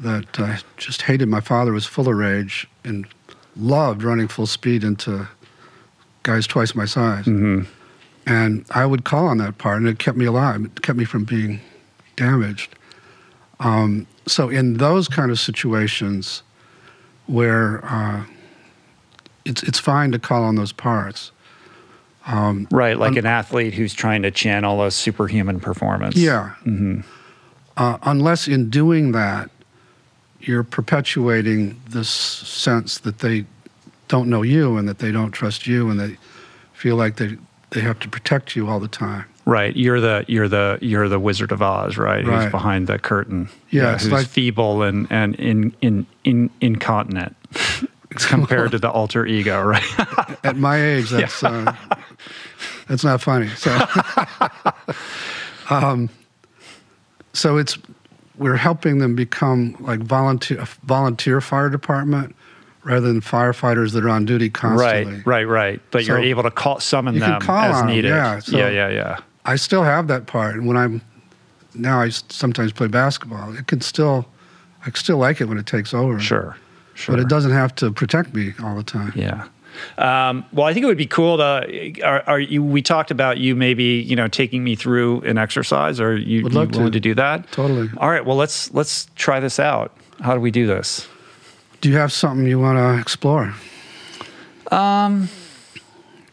that i just hated. My father was full of rage and loved running full speed into guys twice my size. Mm-hmm. And I would call on that part, and it kept me alive. It kept me from being damaged. Um, so in those kind of situations, where uh, it's it's fine to call on those parts. Um, right, like un- an athlete who's trying to channel a superhuman performance. Yeah. Mm-hmm. Uh, unless in doing that, you're perpetuating this sense that they don't know you and that they don't trust you and they feel like they they have to protect you all the time. Right. You're the you're the you're the Wizard of Oz, right? right. Who's behind the curtain. Yeah, yeah who's like, feeble and and in in in incontinent compared to the alter ego, right? at my age, that's yeah. uh, that's not funny. So, um, so it's we're helping them become like volunteer volunteer fire department rather than firefighters that are on duty constantly. Right, right, right. But so you're able to call summon them call as needed. Them, yeah, so yeah, yeah, yeah. I still have that part. And when I'm now I sometimes play basketball. It can still, I still like it when it takes over. Sure. Sure. But it doesn't have to protect me all the time. Yeah. Um, well, I think it would be cool to. Are, are you? We talked about you maybe you know taking me through an exercise. Are you, Would you love to. to do that? Totally. All right. Well, let's let's try this out. How do we do this? Do you have something you want to explore? Um,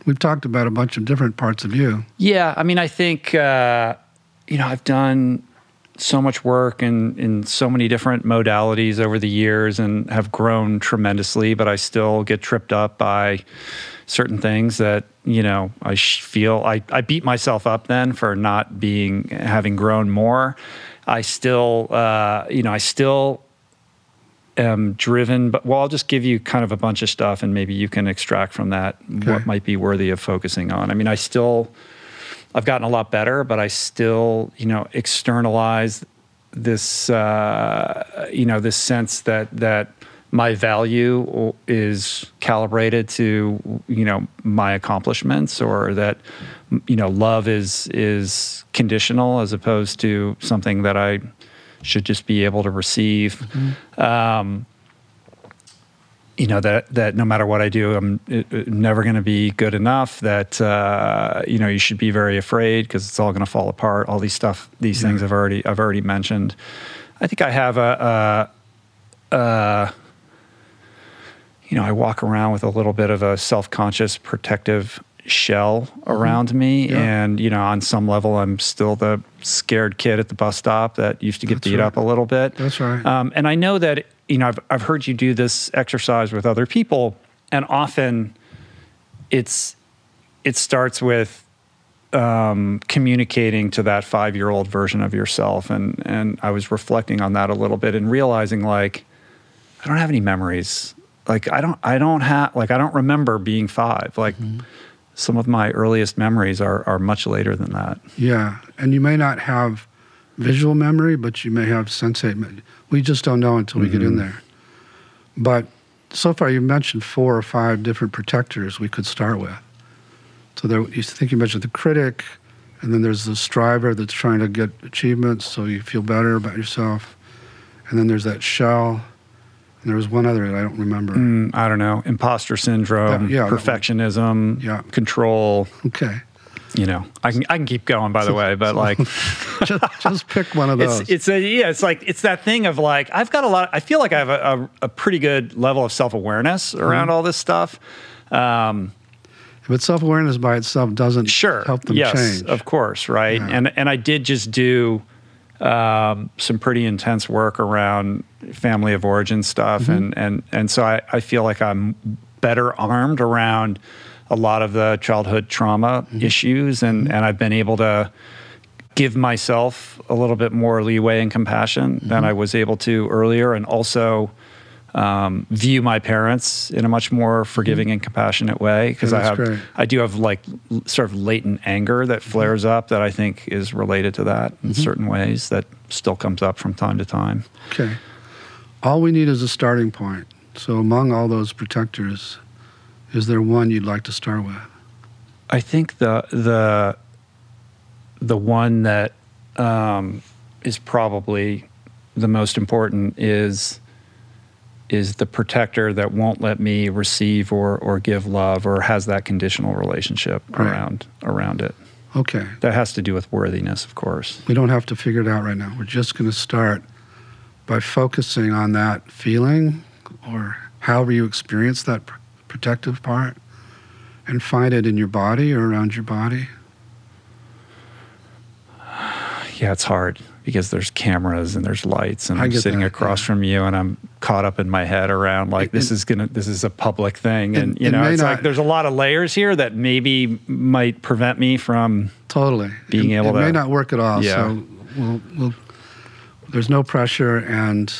we've talked about a bunch of different parts of you. Yeah, I mean, I think uh, you know I've done so much work in in so many different modalities over the years and have grown tremendously, but I still get tripped up by certain things that you know I sh- feel I, I beat myself up then for not being having grown more. I still uh, you know I still am driven, but well, I'll just give you kind of a bunch of stuff, and maybe you can extract from that Okay. what might be worthy of focusing on. I mean, I still, I've gotten a lot better, but I still, you know, externalize this, uh, you know, this sense that that my value is calibrated to, you know, my accomplishments, or that, you know, love is is conditional as opposed to something that I should just be able to receive. Um, you know that that no matter what I do, I'm uh, uh, never going to be good enough. That uh, you know you should be very afraid because it's all going to fall apart. All these stuff, these things I've already I've already mentioned. I think I have a, a, a you know I walk around with a little bit of a self conscious protective shell around me, Yeah. and you know on some level I'm still the scared kid at the bus stop that used to get That's beat right. up a little bit. That's right. Um, and I know that you know I've I've heard you do this exercise with other people, and often it's it starts with um, communicating to that five year old version of yourself, and and I was reflecting on that a little bit and realizing like I don't have any memories. Like I don't I don't have like I don't remember being five. Like some of my earliest memories are are much later than that. Yeah, and you may not have visual memory, but you may have sensate. We just don't know until we get in mm-hmm. there. But so far, you mentioned four or five different protectors we could start with. So there, you think you mentioned the critic, and then there's the striver that's trying to get achievements, so you feel better about yourself. And then there's that shell. And there was one other that I don't remember. Mm, I don't know, imposter syndrome, Yeah, yeah, perfectionism, Yeah. control. Okay, You know, I can I can keep going by the way, but like just, just pick one of those. it's it's a yeah, it's like it's that thing of like I've got a lot. I feel like I have a, a, a pretty good level of self awareness around Mm-hmm. all this stuff. Um, but self awareness by itself doesn't sure, help them yes, change. of course, right? Yeah. And and I did just do um, some pretty intense work around family of origin stuff, Mm-hmm. and and and so I, I feel like I'm better armed around a lot of the childhood trauma Mm-hmm. issues, and and I've been able to give myself a little bit more leeway and compassion Mm-hmm. than I was able to earlier, and also um, view my parents in a much more forgiving and compassionate way because I have great. I do have like sort of latent anger that flares up that I think is related to that in certain ways that still comes up from time to time. Okay. All we need is a starting point. So, among all those protectors, is there one you'd like to start with? I think the the the one that um, is probably the most important is is the protector that won't let me receive or or give love or has that conditional relationship Right. around around it. Okay. That has to do with worthiness, of course. We don't have to figure it out right now. We're just going to start by focusing on that feeling or however you experience that pr- protective part and find it in your body or around your body. Yeah, it's hard because there's cameras and there's lights and I'm sitting that, across yeah. from you and I'm caught up in my head around like It- this it- is gonna this is a public thing and It- you know may it's like there's a lot of layers here that maybe might prevent me from Totally. Being it, able it may not work at all. Yeah. So, we'll, we'll, there's no pressure, and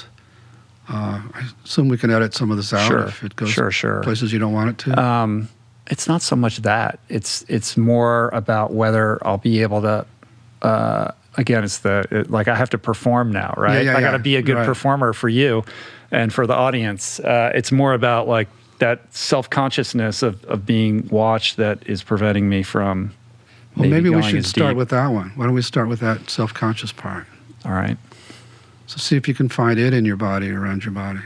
uh, I assume we can edit some of this out Sure. if it goes Sure, sure. places you don't want it to. um, it's not so much that it's it's more about whether I'll be able to. Uh, again, it's the it, like I have to perform now, right? yeah, I got to yeah. be a good Right. performer for you and for the audience. Uh, it's more about like that self consciousness of of being watched that is preventing me from Well, maybe, we should start deep. with that one. Why don't we start with that self conscious part? All right. So see if you can find it in your body, around your body.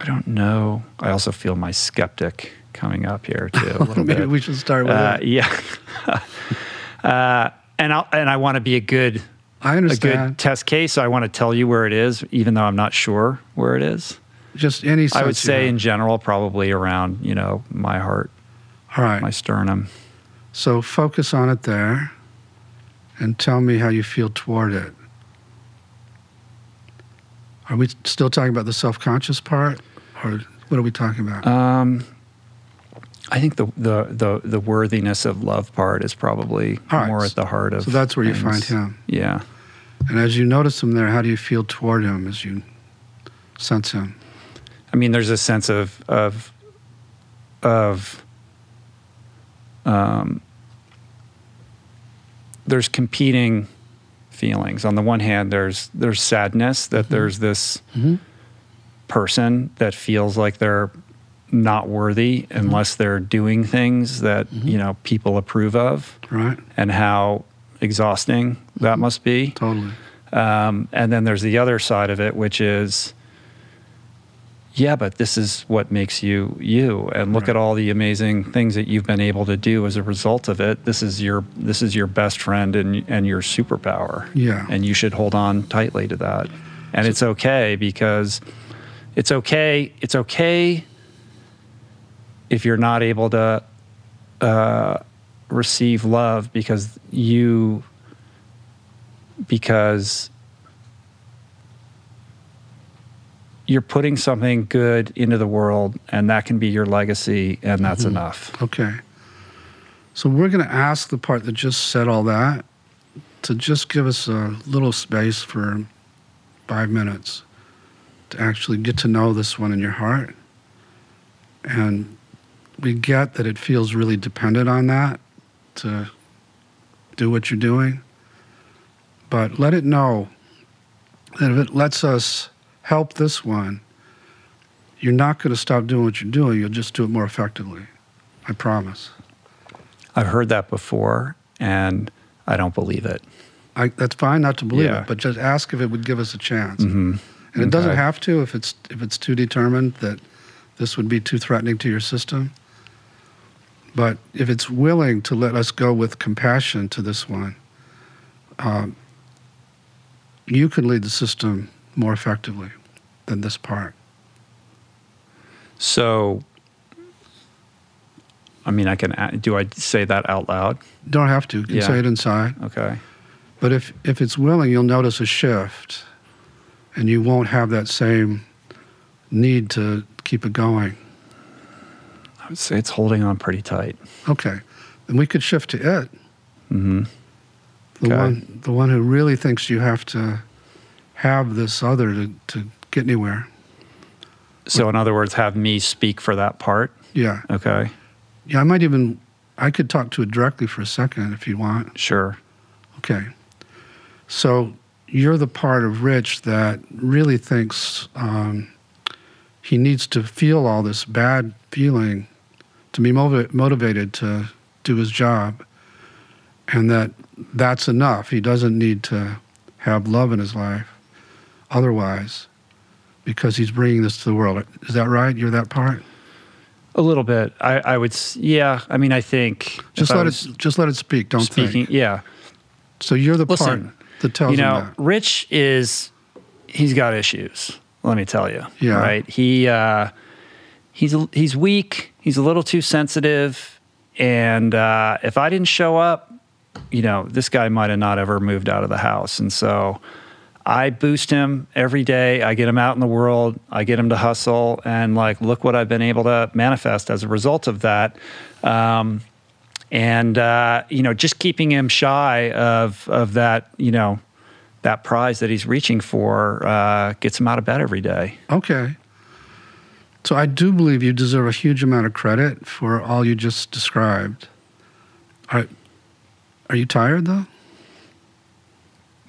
I don't know. I also feel my skeptic coming up here too. A little maybe bit. we should start with Uh, that. yeah. uh, and I and I want to be a good I a understand. good test case. So I want to tell you where it is, even though I'm not sure where it is. Just any I would say in general, probably around you know my heart, All right. my sternum. So focus on it there and tell me how you feel toward it. Are we still talking about the self conscious part? Or what are we talking about? Um, I think the, the the the worthiness of love part is probably more at the heart of. so that's where you find him. Yeah. And as you notice him there, how do you feel toward him as you sense him? I mean, there's a sense of of of um, there's competing feelings. On the one hand, there's there's sadness that there's this Mhm. person that feels like they're not worthy unless they're doing things that you know people approve of, Right? and how exhausting that must be. Totally. Um, and then there's the other side of it, which is, yeah, but this is what makes you you. And look Right. at all the amazing things that you've been able to do as a result of it. This is your this is your best friend and and your superpower. Yeah. And you should hold on tightly to that. And it's okay because it's okay. It's okay if you're not able to uh, receive love because you because you're putting something good into the world and that can be your legacy and that's enough Okay. So we're going to ask the part that just said all that to just give us a little space for five minutes to actually get to know this one in your heart. And we get that it feels really dependent on that to do what you're doing. But let it know that if it lets us help this one, you're not going to stop doing what you're doing. You'll just do it more effectively. I promise. i've heard that before and i don't believe it I, that's fine not to believe Yeah. it, but just ask if it would give us a chance. hmm And it doesn't have to if it's if it's too determined that this would be too threatening to your system. But if it's willing to let us go with compassion to this one, um, you can lead the system more effectively than this part. so i mean i can do i say that out loud Don't have to. You can Yeah. say it inside. okay But if if it's willing, you'll notice a shift, and you won't have that same need to keep it going. I would say it's holding on pretty tight Okay, then we could shift to it. hmm The Okay. one, the one who really thinks you have to have this other to, to get anywhere. so in other words have me speak for that part Yeah, okay yeah. I might even, I could talk to it directly for a second if you want. sure Okay, so you're the part of Rich that really thinks um, he needs to feel all this bad feeling to be motiva- motivated to do his job, and that that's enough. He doesn't need to have love in his life otherwise because he's bringing this to the world. Is that right? You're that part? a little bit i, I would yeah i mean i think Just let it just let it speak. Don't speaking think. yeah So you're the Listen, part that tells you know. Rich is he's got issues. Let me tell you. Yeah. Right. He uh, he's he's weak. He's a little too sensitive, and uh, if I didn't show up, you know, this guy might have not ever moved out of the house. And so, I boost him every day. I get him out in the world. I get him to hustle, and like, look what I've been able to manifest as a result of that. Um, and uh, you know, just keeping him shy of of that, you know, that prize that he's reaching for uh, gets him out of bed every day. Okay. So I do believe you deserve a huge amount of credit for all you just described. Are, are you tired though?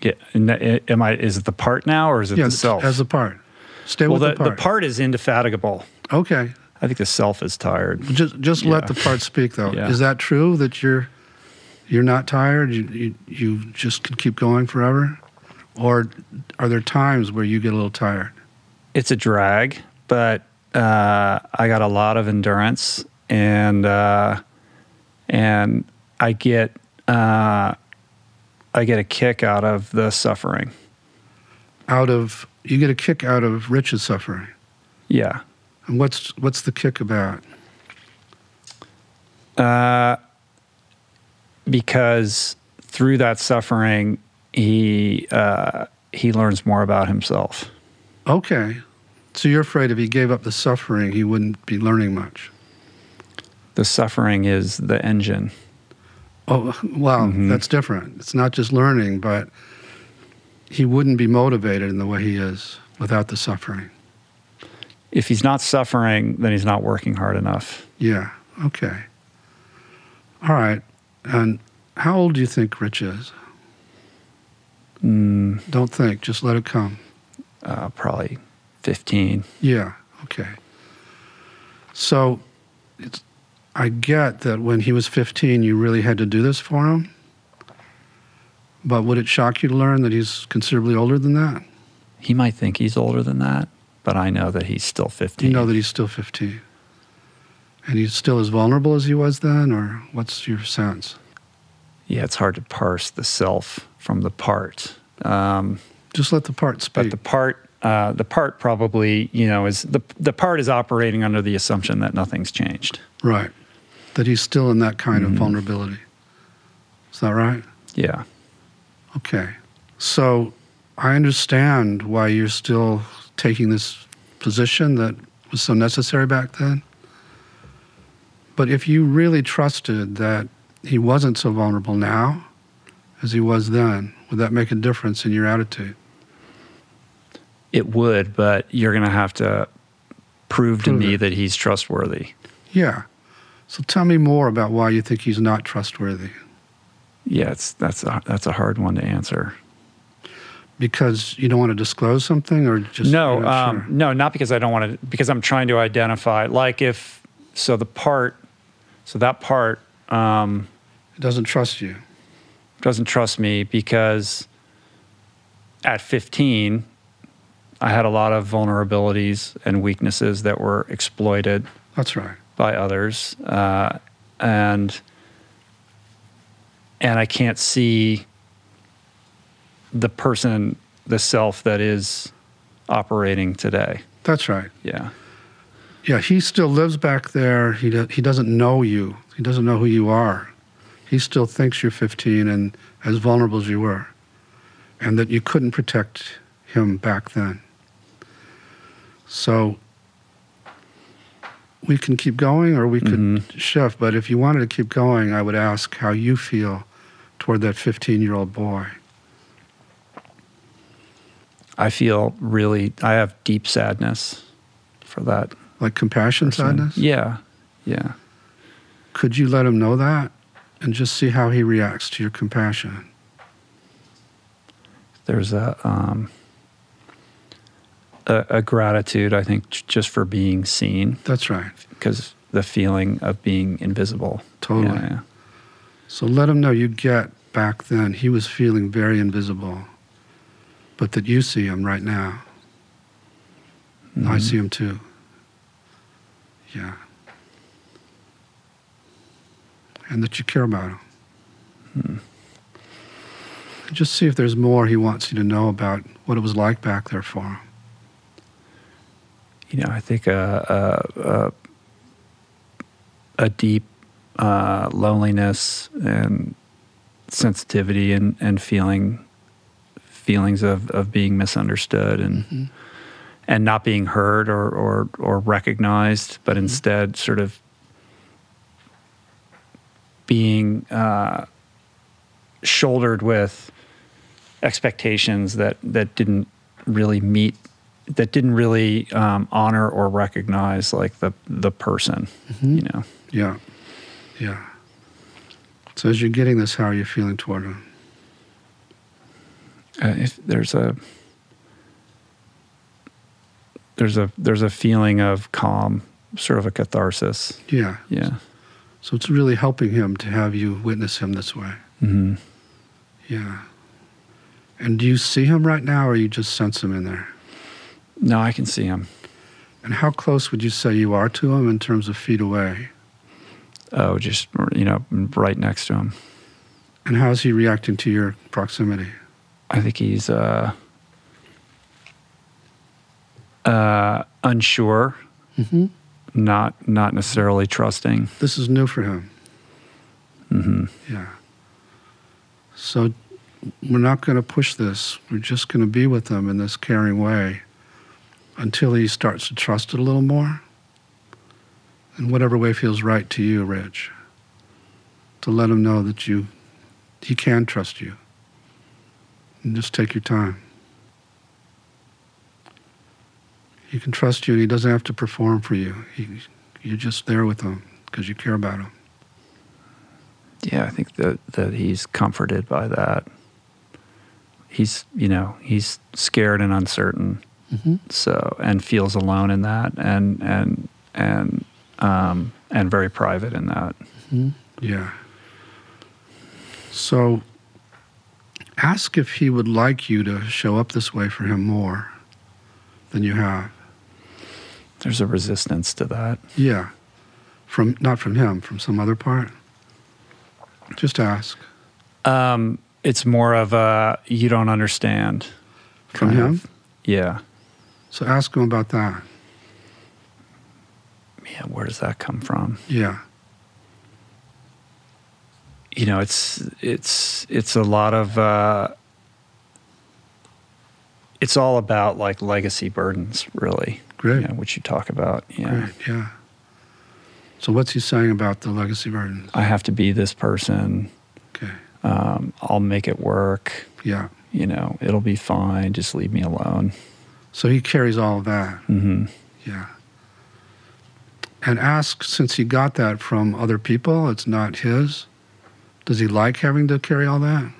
Yeah, eh, am I? Is it the part now, or is it yeah, the self? as a part. Stay well, with the, the part. the part is indefatigable. Okay. I think the self is tired. Just just Yeah. let the part speak though. Yeah. Is that true that you're you're not tired? You, you you just can keep going forever, or are there times where you get a little tired? It's a drag, but uh, I got a lot of endurance, and uh, and I get uh, I get a kick out of the suffering. Out of you get a kick out of Rich's suffering, Yeah. and what's what's the kick about? Uh, because through that suffering, he uh, he learns more about himself. Okay, so you're afraid if he gave up the suffering, he wouldn't be learning much. The suffering is the engine. Oh, wow, Mhm. that's different. It's not just learning, but he wouldn't be motivated in the way he is without the suffering. If he's not suffering, then he's not working hard enough. Yeah, okay. All right. And how old do you think Rich is? Mm, Don't think, just let it come. uh, probably fifteen. Yeah, okay. So it's, I get that when he was 15, you really had to do this for him. But would it shock you to learn that he's considerably older than that? He might think he's older than that, but I know that he's still fifteen. You know that he's still 15. And he's still as vulnerable as he was then, or what's your sense? yeah, it's hard to parse the self from the part. Um, Just let the part speak. but the part, uh, the part probably, you know, is the the part is operating under the assumption that nothing's changed. right. That he's still in that kind Mhm. of vulnerability. Is that right? Yeah. Okay. So I understand why you're still taking this position that was so necessary back then. But if you really trusted that he wasn't so vulnerable now as he was then, would that make a difference in your attitude? It would, but you're going to have to prove to Prove me it. that he's trustworthy. Yeah. So tell me more about why you think he's not trustworthy. Yeah, it's that's a, that's a hard one to answer. Because you don't want to disclose something or just no, not um, sure? no, not because I don't want to. Because I'm trying to identify, like if so, the part, so that part um, He doesn't trust you. doesn't trust me because at 15, I had a lot of vulnerabilities and weaknesses that were exploited That's right. by others, uh, and and I can't see the person, the self that is operating today. That's right. Yeah, Yeah, he still lives back there. He do, he doesn't know you. He doesn't know who you are. He still thinks you're 15 and as vulnerable as you were, and that you couldn't protect him back then. So we can keep going, or we could Mhm. shift. But if you wanted to keep going, I would ask how you feel toward that 15 year old boy. I feel really. I have deep sadness for that. Like compassion, person. sadness. Yeah, yeah. Could you let him know that, and just see how he reacts to your compassion? there's a um, a, a gratitude I think just for being seen That's right. because the feeling of being invisible. Totally. Yeah, yeah. So let him know you get back then he was feeling very invisible, but that you see him right now. I Mhm. see him too. Yeah. And that you care about him. Hmm. Just see if there's more he wants you to know about what it was like back there for him. You know, I think a a, a, a deep uh, loneliness and sensitivity and, and feeling feelings of, of being misunderstood and Mhm. and not being heard or or, or recognized, but instead sort of being uh, shouldered with expectations that that didn't really meet that didn't really um, honor or recognize like the the person Mhm. you know Yeah. Yeah. So as you're getting this, how are you feeling toward him? uh, if there's a there's a there's a feeling of calm sort of a catharsis. Yeah. Yeah. So it's really helping him to have you witness him this way. Mm-hmm. Yeah. And do you see him right now, or you just sense him in there? No, I can see him. And how close would you say you are to him in terms of feet away? Oh, just you know, right next to him. And how is he reacting to your proximity? I think he's uh, uh, unsure, Mm-hmm. not not necessarily trusting. This is new for him. Mm-hmm. Yeah. So we're not going to push this. We're just going to be with him in this caring way until he starts to trust it a little more. In whatever way feels right to you, Rich. To let him know that you he can trust you. And just take your time. He can trust you and he doesn't have to perform for you. He, you're just there with him because you care about him. Yeah, I think that that he's comforted by that. He's you know he's scared and uncertain, Mm-hmm. so and feels alone in that, and and and um, and very private in that. Yeah. So ask if he would like you to show up this way for him more than you have. There's a resistance to that. Yeah. From not from him, from some other part. Just ask. Um, it's more of a you don't understand. From him? of. Yeah. So ask him about that. Yeah. Where does that come from? Yeah. You know, it's it's it's a lot of. Uh, it's all about like legacy burdens, really. Great. You know, which you talk about. Yeah. Great. Yeah. So what's he saying about the legacy burdens? I have to be this person. Okay. Um, I'll make it work. Yeah. You know, it'll be fine. Just leave me alone. So he carries all of that. hmm Yeah. And ask, since he got that from other people, it's not his, does he like having to carry all that?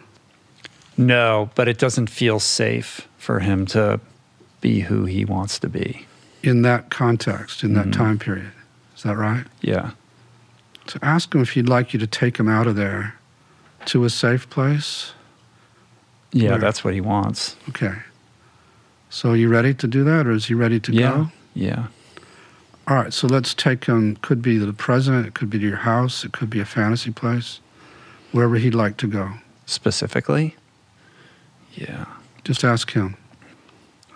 No, but it doesn't feel safe for him to be who he wants to be. In that context, in that Mhm. time period. Is that right? Yeah. So ask him if he'd like you to take him out of there to a safe place. Yeah, Where? that's what he wants. Okay. So are you ready to do that, or is he ready to yeah. go? Yeah. All right, so let's take him. Could be the president. it could be to your house, it could be a fantasy place, wherever he'd like to go. Specifically? Yeah. Just ask him.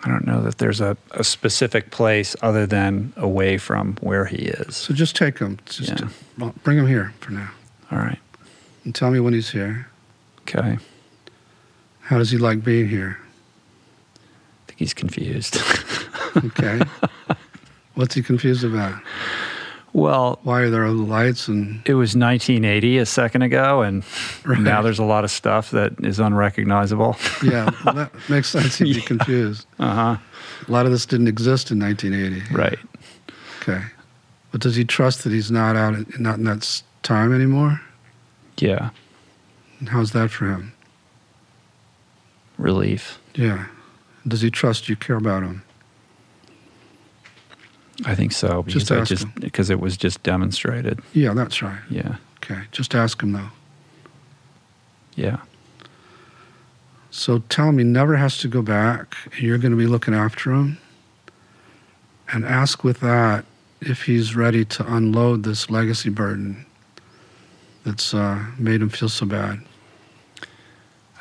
I don't know that there's a, a specific place other than away from where he is. So just take him. Just Yeah. bring him here for now, All right. and tell me when he's here. Okay. How does he like being here? He's confused. Okay. What's he confused about? well, Why are there lights and it was 1980 a second ago, and Right. now there's a lot of stuff that is unrecognizable. yeah, well, that makes sense. He'd be Yeah. confused. Uh huh. A lot of this didn't exist in 1980. Right. Okay. But does he trust that he's not out, not in that time anymore? Yeah. And how's that for him? Relief. Yeah. Does he trust you care about him? I think so because Just ask just him. because it was just demonstrated. Yeah, that's right. Yeah. Okay. Just ask him though. Yeah. So tell him he never has to go back. and You're going to be looking after him. And ask with that if he's ready to unload this legacy burden that's uh, made him feel so bad.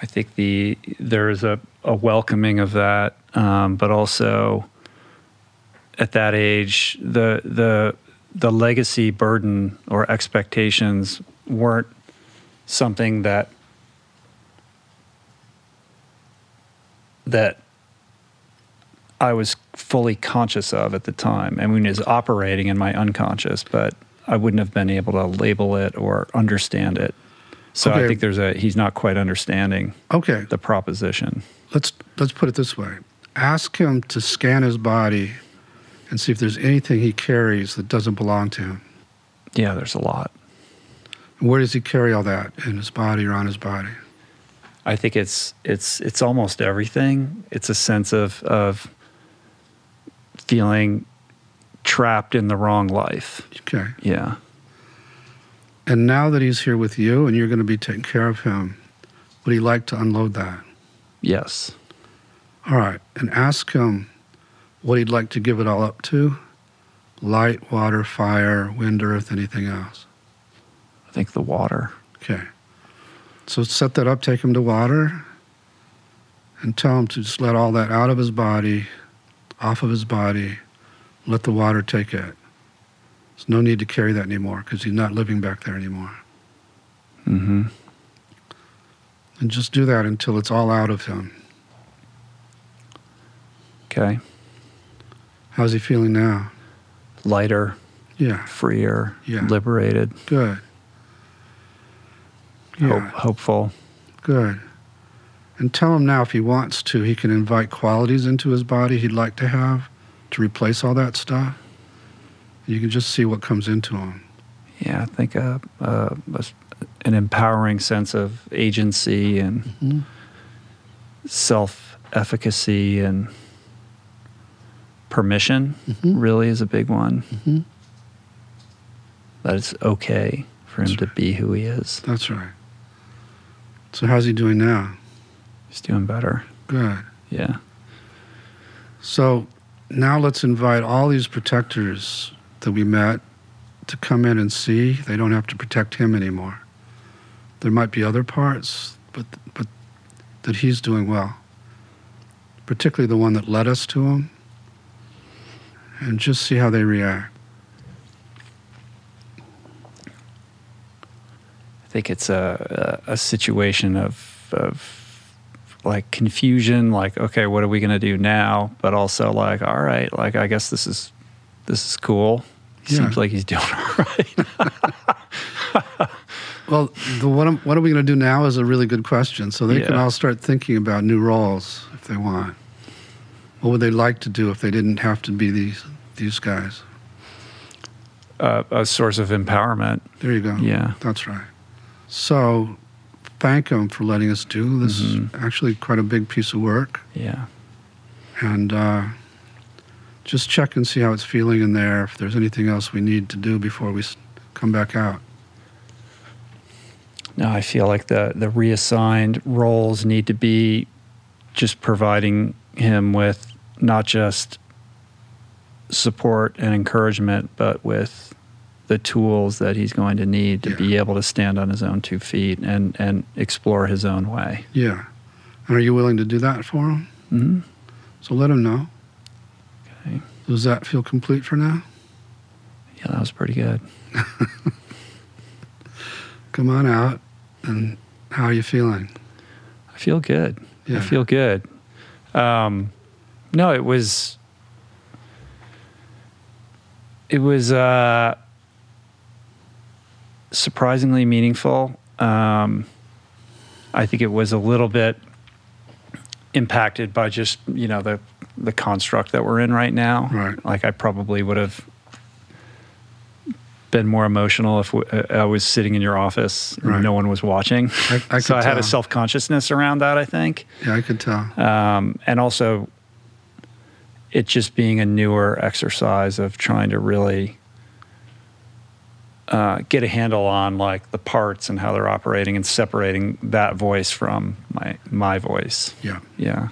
I think the there is a, a welcoming of that, um, but also at that age, the the the legacy burden or expectations weren't something that that I was fully conscious of at the time. I mean, it was operating in my unconscious, but I wouldn't have been able to label it or understand it. So I think there's a he's not quite understanding Okay, the proposition. Let's let's put it this way. Ask him to scan his body and see if there's anything he carries that doesn't belong to him. Yeah, there's a lot. Where does he carry all that in his body or on his body? I think it's it's it's almost everything. It's a sense of of feeling trapped in the wrong life. Okay. Yeah. And now that he's here with you and you're going to be taking care of him, would he like to unload that? Yes. All right. And ask him what he'd like to give it all up to light, water, fire, wind, earth, anything else. I think the water. Okay. So set that up, take him to water, and tell him to just let all that out of his body, off of his body, let the water take it. There's no need to carry that anymore because he's not living back there anymore. Mm-hmm. And just do that until it's all out of him. Okay. How's he feeling now? Lighter, Yeah, freer, Yeah. liberated, good. hope, Yeah, hopeful. good. And tell him now if he wants to, he can invite qualities into his body he'd like to have to replace all that stuff. You can just see what comes into him. Yeah, I think a, a, a, an empowering sense of agency and Mhm. self efficacy and permission Mhm. really is a big one. Mhm. That it's okay for him That's to right. be who he is. That's right. So how's he doing now? He's doing better. Good. Yeah. So now let's invite all these protectors that we met to come in and see. They don't have to protect him anymore. There might be other parts, but but that he's doing well. Particularly the one that led us to him. And just see how they react. I think it's a, a, a situation of, of like confusion, like, okay, what are we going to do now? But also like, all right, like, I guess this is, this is cool. Yeah. Seems like he's doing all right. Well, the what, am, what are we going to do now is a really good question. So they can all start thinking about new roles if they want. What would they like to do if they didn't have to be these these guys? uh, a source of empowerment. There you go. Yeah. That's right. So thank them for letting us do this. Is actually quite a big piece of work, Yeah. and uh, just check and see how it's feeling in there. If there's anything else we need to do before we come back out. No, I feel like the the reassigned roles need to be just providing him with not just support and encouragement, but with the tools that he's going to need to Yeah. be able to stand on his own two feet and and explore his own way. Yeah. And are you willing to do that for them? hmm So let him know. Okay. Does that feel complete for now? Yeah, that was pretty good. Come on out. And how are you feeling? I feel good. I feel good. Um, no, it was. It was uh, surprisingly meaningful. Um, I think it was a little bit impacted by just you know the the construct that we're in right now. Right. Like I probably would have been more emotional if uh, I was sitting in your office and Right. no one was watching. I, I so I had tell. a self consciousness around that. I think, Yeah, I could tell. um, and also it just being a newer exercise of trying to really uh, get a handle on like the parts and how they're operating and separating that voice from my my voice. Yeah. Yeah,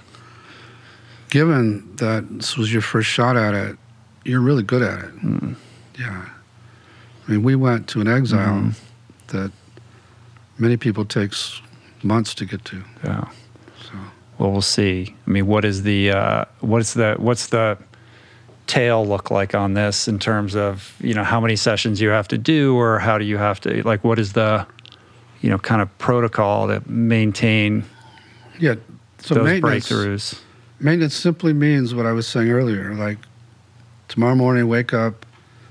Given that this was your first shot at it, you're really good at it. Mm. Yeah. I mean, we went to an exile Mm-hmm. that many people takes months to get to. yeah. So Well, we'll see. I mean, what is the uh, what's the what's the tail look like on this in terms of you know how many sessions you have to do, or how do you have to like what is the you know kind of protocol to maintain yeah. So those maintenance, breakthroughs? maintenance simply means what I was saying earlier. Like tomorrow morning, wake up,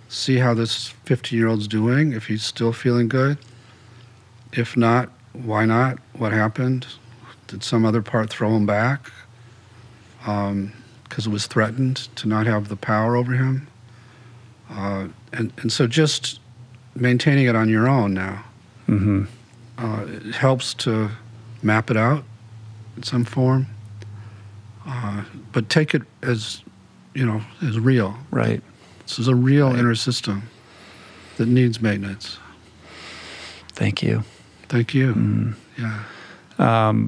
see how this 15 year old's doing. If he's still feeling good. If not, why not? What happened? Did some other part throw him back? Because it was threatened to not have the power over him. Uh, and, and so just maintaining it on your own now hmm uh, it helps to map it out in some form. Uh, but take it as, you know, as real. Right. Maintenance. There's a real inner system that needs maintenance. Thank you. Thank you. Mm. Yeah.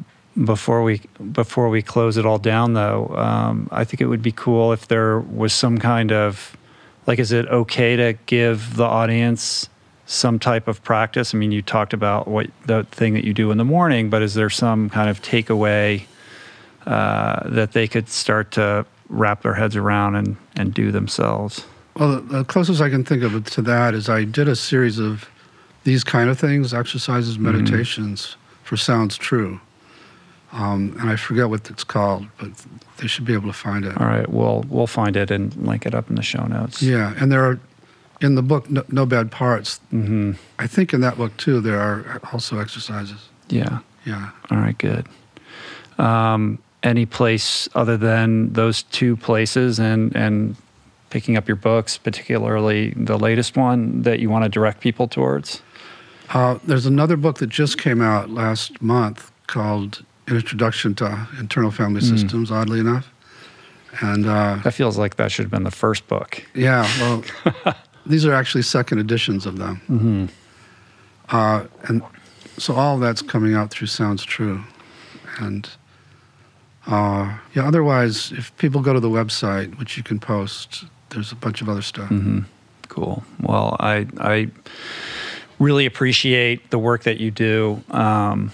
before we before we close it all down though um, i think it would be cool if there was some kind of like is it okay to give the audience some type of practice i mean you talked about what the thing that you do in the morning but is there some kind of takeaway uh, that they could start to wrap their heads around and, and do themselves Well, the, closest I can think of to that is I did a series of these kind of things, exercises, meditations for Sounds True. Um, and I forget what it's called, but they should be able to find it. all right we'll we'll find it and link it up in the show notes Yeah, and there are in the book No, no Bad Parts. hmm I think in that book too there are also exercises. yeah Yeah. All right, good. Um, any place other than those two places and and picking up your books, particularly the latest one that you want to direct people towards? Uh, there's another book that just came out last month called Introduction to Internal Family Systems. Oddly enough, and uh, That feels like that should have been the first book. yeah, well, these are actually second editions of them. Mm-hmm. Uh, and so all that's coming out through Sounds True. And uh, yeah, otherwise, if people go to the website, which you can post, there's a bunch of other stuff. Mm-hmm. Cool. Well, I I really appreciate the work that you do. Um,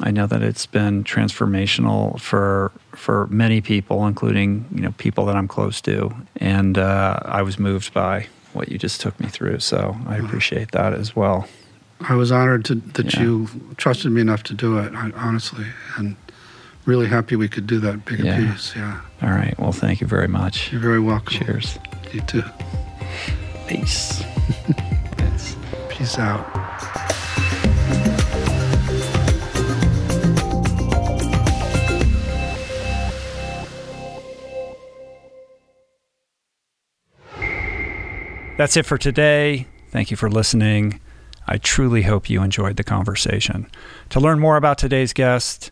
I know that it's been transformational for for many people, including you know people that I'm close to, and uh, I was moved by what you just took me through. So I appreciate that as well. I was honored to, that Yeah. you trusted me enough to do it, honestly, and really happy we could do that big Yeah. piece. Yeah. All right. Well, thank you very much. You're very welcome. Cheers. You too. Peace. It's- Peace out. That's it for today. Thank you for listening. I truly hope you enjoyed the conversation. To learn more about today's guest,